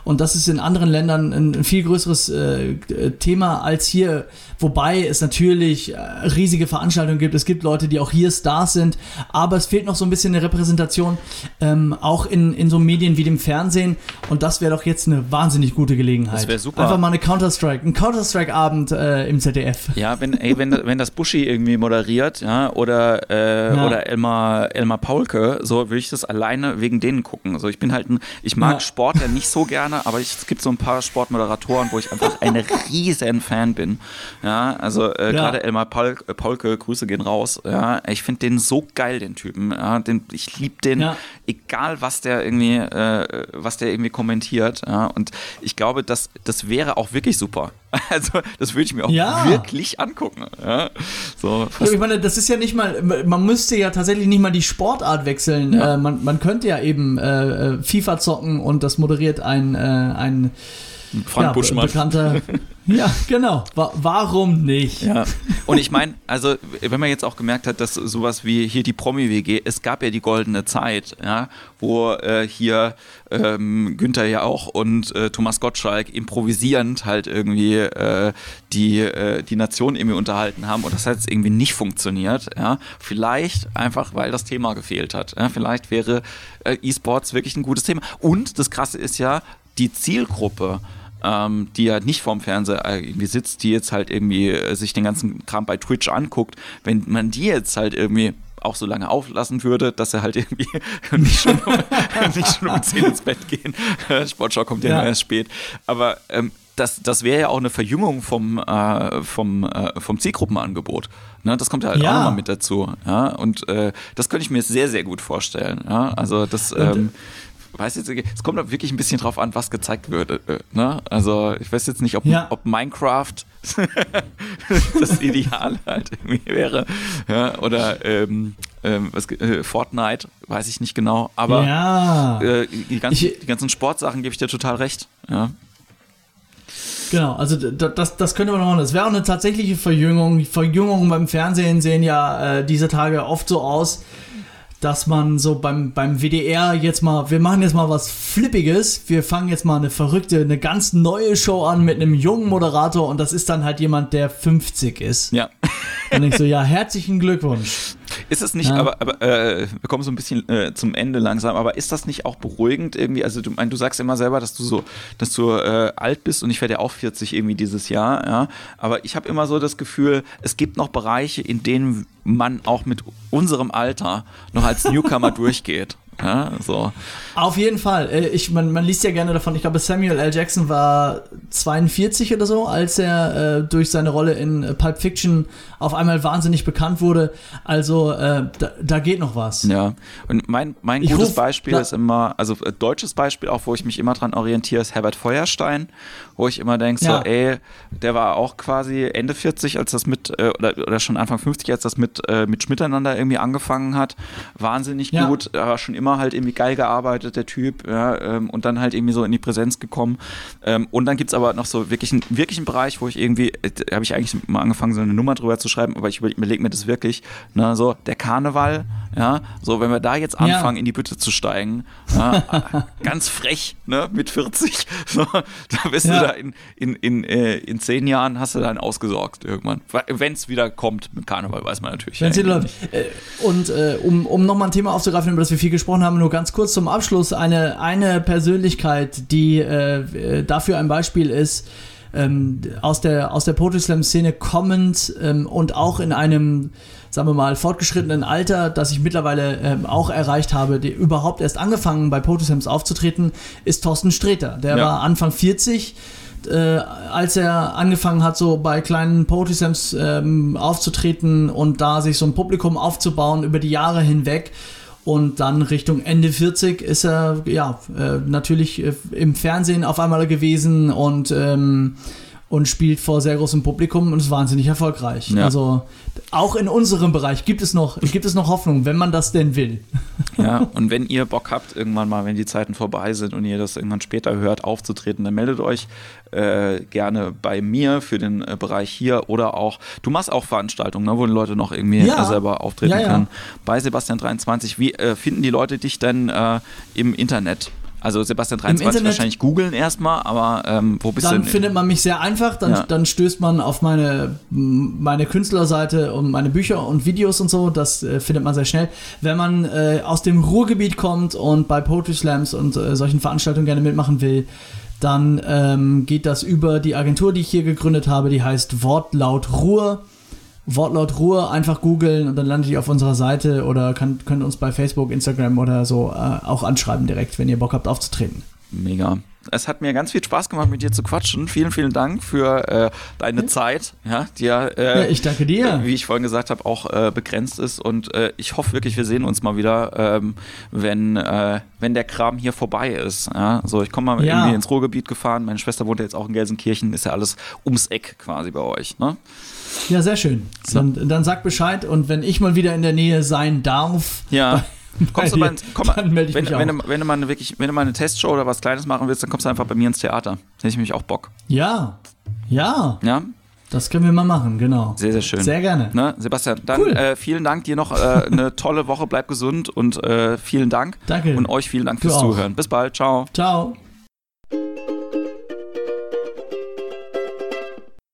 und das ist in anderen Ländern ein, viel größeres äh, Thema als hier. Wobei es natürlich äh, riesige Veranstaltungen gibt. Es gibt Leute, die auch hier Stars sind. Aber es fehlt noch so ein bisschen eine Repräsentation, ähm, auch in, in so Medien wie dem Fernsehen. Und das wäre doch jetzt eine wahnsinnig gute Gelegenheit. Das wäre super. Einfach mal eine Counter-Strike, ein Counter-Strike-Abend äh, im ZDF. Ja, wenn, ey, wenn, wenn das Buschi irgendwie moderiert, ja, oder, äh, ja. oder Elmar, Elmar Paulke, so würde ich das alleine wegen denen gucken. Also ich bin halt ein, ich mag ja. Sport ja nicht so gerne gerne, aber ich, es gibt so ein paar Sportmoderatoren, wo ich einfach ein riesen Fan bin. Ja, also äh, ja. gerade Elmar Paul, äh, Paulke, Grüße gehen raus. Ja, ich finde den so geil, den Typen. Ja, den, ich liebe den, ja. egal was der irgendwie, äh, was der irgendwie kommentiert. Ja, und ich glaube, das, das wäre auch wirklich super. [LAUGHS] Also, das würde ich mir auch ja. wirklich angucken. Ja, so, ich meine, das ist ja nicht mal, man müsste ja tatsächlich nicht mal die Sportart wechseln. Ja. Äh, man, man könnte ja eben äh, äh FIFA zocken und das moderiert ein, äh, ein Frank ja, Buschmann. bekannter Ja, genau. Wa warum nicht? Ja. Und ich meine, also wenn man jetzt auch gemerkt hat, dass sowas wie hier die Promi-WG, es gab ja die goldene Zeit, ja, wo äh, hier ähm, Günther ja auch und äh, Thomas Gottschalk improvisierend halt irgendwie äh, die, äh, die Nation irgendwie unterhalten haben und das hat jetzt irgendwie nicht funktioniert. Ja. Vielleicht einfach, weil das Thema gefehlt hat. Ja. Vielleicht wäre äh, E-Sports wirklich ein gutes Thema. Und das Krasse ist ja, die Zielgruppe ähm, die ja nicht vorm Fernseher irgendwie sitzt, die jetzt halt irgendwie äh, sich den ganzen Kram bei Twitch anguckt, wenn man die jetzt halt irgendwie auch so lange auflassen würde, dass er halt irgendwie nicht [LAUGHS] schon, nicht schon um [LAUGHS] 10 ins Bett gehen. [LAUGHS] Sportschau kommt ja, ja. erst spät. Aber ähm, das, das wäre ja auch eine Verjüngung vom, äh, vom, äh, vom Zielgruppenangebot. Ne, das kommt ja halt ja. auch nochmal mit dazu. Ja? Und äh, das könnte ich mir sehr, sehr gut vorstellen. Ja? Also das. Ähm, weiß jetzt, es kommt auch wirklich ein bisschen drauf an, was gezeigt wird. Äh, ne? Also ich weiß jetzt nicht, ob, ja. ob Minecraft [LAUGHS] das Ideal halt irgendwie wäre. Ja? Oder ähm, ähm, was, äh, Fortnite, weiß ich nicht genau. Aber ja. äh, die, ganzen, ich, die ganzen Sportsachen gebe ich dir total recht. Ja. Genau, also das, das könnte man noch machen. Das wäre auch eine tatsächliche Verjüngung. Verjüngungen beim Fernsehen sehen ja äh, diese Tage oft so aus, dass man so beim, beim WDR jetzt mal, wir machen jetzt mal was Flippiges, wir fangen jetzt mal eine verrückte, eine ganz neue Show an mit einem jungen Moderator und das ist dann halt jemand, der 50 ist. Ja. Und ich so, ja, herzlichen Glückwunsch. Ist es nicht, ja. aber, aber äh, wir kommen so ein bisschen äh, zum Ende langsam, aber ist das nicht auch beruhigend irgendwie? Also du, mein, du sagst immer selber, dass du so, dass du äh, alt bist und ich werde ja auch 40 irgendwie dieses Jahr, ja. Aber ich habe immer so das Gefühl, es gibt noch Bereiche, in denen man auch mit unserem Alter noch als Newcomer [LAUGHS] durchgeht. Ja, so. Auf jeden Fall. Äh, ich, man, man liest ja gerne davon, ich glaube, Samuel L. Jackson war 42 oder so, als er äh, durch seine Rolle in Pulp Fiction auf einmal wahnsinnig bekannt wurde. Also äh, da, da, geht noch was. Ja, und mein, mein gutes ruf, Beispiel ist immer, also äh, deutsches Beispiel auch, wo ich mich immer dran orientiere, ist Herbert Feuerstein, wo ich immer denke, ja. so, ey, der war auch quasi Ende 40, als das mit, äh, oder, oder schon Anfang 50, als das mit, äh, mit Schmiteinander irgendwie angefangen hat. Wahnsinnig ja. gut, war schon immer halt irgendwie geil gearbeitet, der Typ, ja, ähm, und dann halt irgendwie so in die Präsenz gekommen. Ähm, und dann gibt es aber noch so wirklich einen, wirklich einen Bereich, wo ich irgendwie, äh, habe ich eigentlich mal angefangen, so eine Nummer drüber zu schreiben, aber ich überlege mir das wirklich, ne, so der Karneval Ja, so wenn wir da jetzt anfangen, ja. in die Bütte zu steigen, ja, [LAUGHS] ganz frech, ne, mit 40, [LAUGHS] so, da bist du da in, in, in, äh, in zehn Jahren hast du dann ausgesorgt irgendwann. Wenn es wieder kommt mit Karneval, weiß man natürlich. Wenn's wieder läuft. Äh, und äh, um, um nochmal ein Thema aufzugreifen, über das wir viel gesprochen haben, nur ganz kurz zum Abschluss eine, eine Persönlichkeit, die äh, dafür ein Beispiel ist, ähm, aus der, aus der Poetry Slam Szene kommend ähm, und auch in einem sagen wir mal, fortgeschrittenen Alter, das ich mittlerweile ähm, auch erreicht habe, die überhaupt erst angefangen bei Potosems aufzutreten, ist Thorsten Streter. Der ja. war Anfang 40. Äh, als er angefangen hat, so bei kleinen Poetry ähm, aufzutreten und da sich so ein Publikum aufzubauen über die Jahre hinweg. Und dann Richtung Ende 40 ist er ja äh, natürlich äh, im Fernsehen auf einmal gewesen und ähm, und spielt vor sehr großem Publikum und ist wahnsinnig erfolgreich. Ja. Also auch in unserem Bereich gibt es noch gibt es noch Hoffnung, wenn man das denn will. [LAUGHS] Ja, und wenn ihr Bock habt, irgendwann mal, wenn die Zeiten vorbei sind und ihr das irgendwann später hört, aufzutreten, dann meldet euch äh, gerne bei mir für den äh, Bereich hier oder auch, du machst auch Veranstaltungen, ne, wo die Leute noch irgendwie ja. selber auftreten ja, können. Bei Sebastian 23, wie äh, finden die Leute dich denn äh, im Internet? Also Sebastian 23 wahrscheinlich googeln erstmal, aber ähm, wo bist dann du? Dann findet man mich sehr einfach, dann, ja. dann stößt man auf meine, meine Künstlerseite und meine Bücher und Videos und so, das äh, findet man sehr schnell. Wenn man äh, aus dem Ruhrgebiet kommt und bei Poetry Slams und äh, solchen Veranstaltungen gerne mitmachen will, dann ähm, geht das über die Agentur, die ich hier gegründet habe, die heißt Wortlaut Ruhr. Wortlaut Ruhe einfach googeln und dann landet ihr auf unserer Seite oder kann, könnt uns bei Facebook, Instagram oder so äh, auch anschreiben direkt, wenn ihr Bock habt aufzutreten. Mega. Es hat mir ganz viel Spaß gemacht, mit dir zu quatschen. Vielen, vielen Dank für äh, deine ja. Zeit, ja, die ja, äh, ja, ich danke dir. Wie ich vorhin gesagt habe, auch äh, begrenzt ist. Und äh, ich hoffe wirklich, wir sehen uns mal wieder, ähm, wenn, äh, wenn der Kram hier vorbei ist. Ja? So, ich komme mal irgendwie ins Ruhrgebiet gefahren. Meine Schwester wohnt ja jetzt auch in Gelsenkirchen, ist ja alles ums Eck quasi bei euch. Ne? Ja, sehr schön. Dann, dann sag Bescheid und wenn ich mal wieder in der Nähe sein darf. Ja. Kommst du bei, komm, dann melde ich wenn, mich wenn, auch. Du, wenn, du mal eine, wirklich, wenn du mal eine Testshow oder was Kleines machen willst, dann kommst du einfach bei mir ins Theater. Da hätte ich mich auch Bock. Ja. Ja. Ja. Das können wir mal machen, genau. Sehr, sehr schön. Sehr gerne. Ne, Sebastian, dann cool. äh, vielen Dank dir noch äh, eine [LAUGHS] tolle Woche, bleib gesund und äh, vielen Dank. Danke. Und euch vielen Dank fürs Zuhören. Bis bald, ciao. Ciao.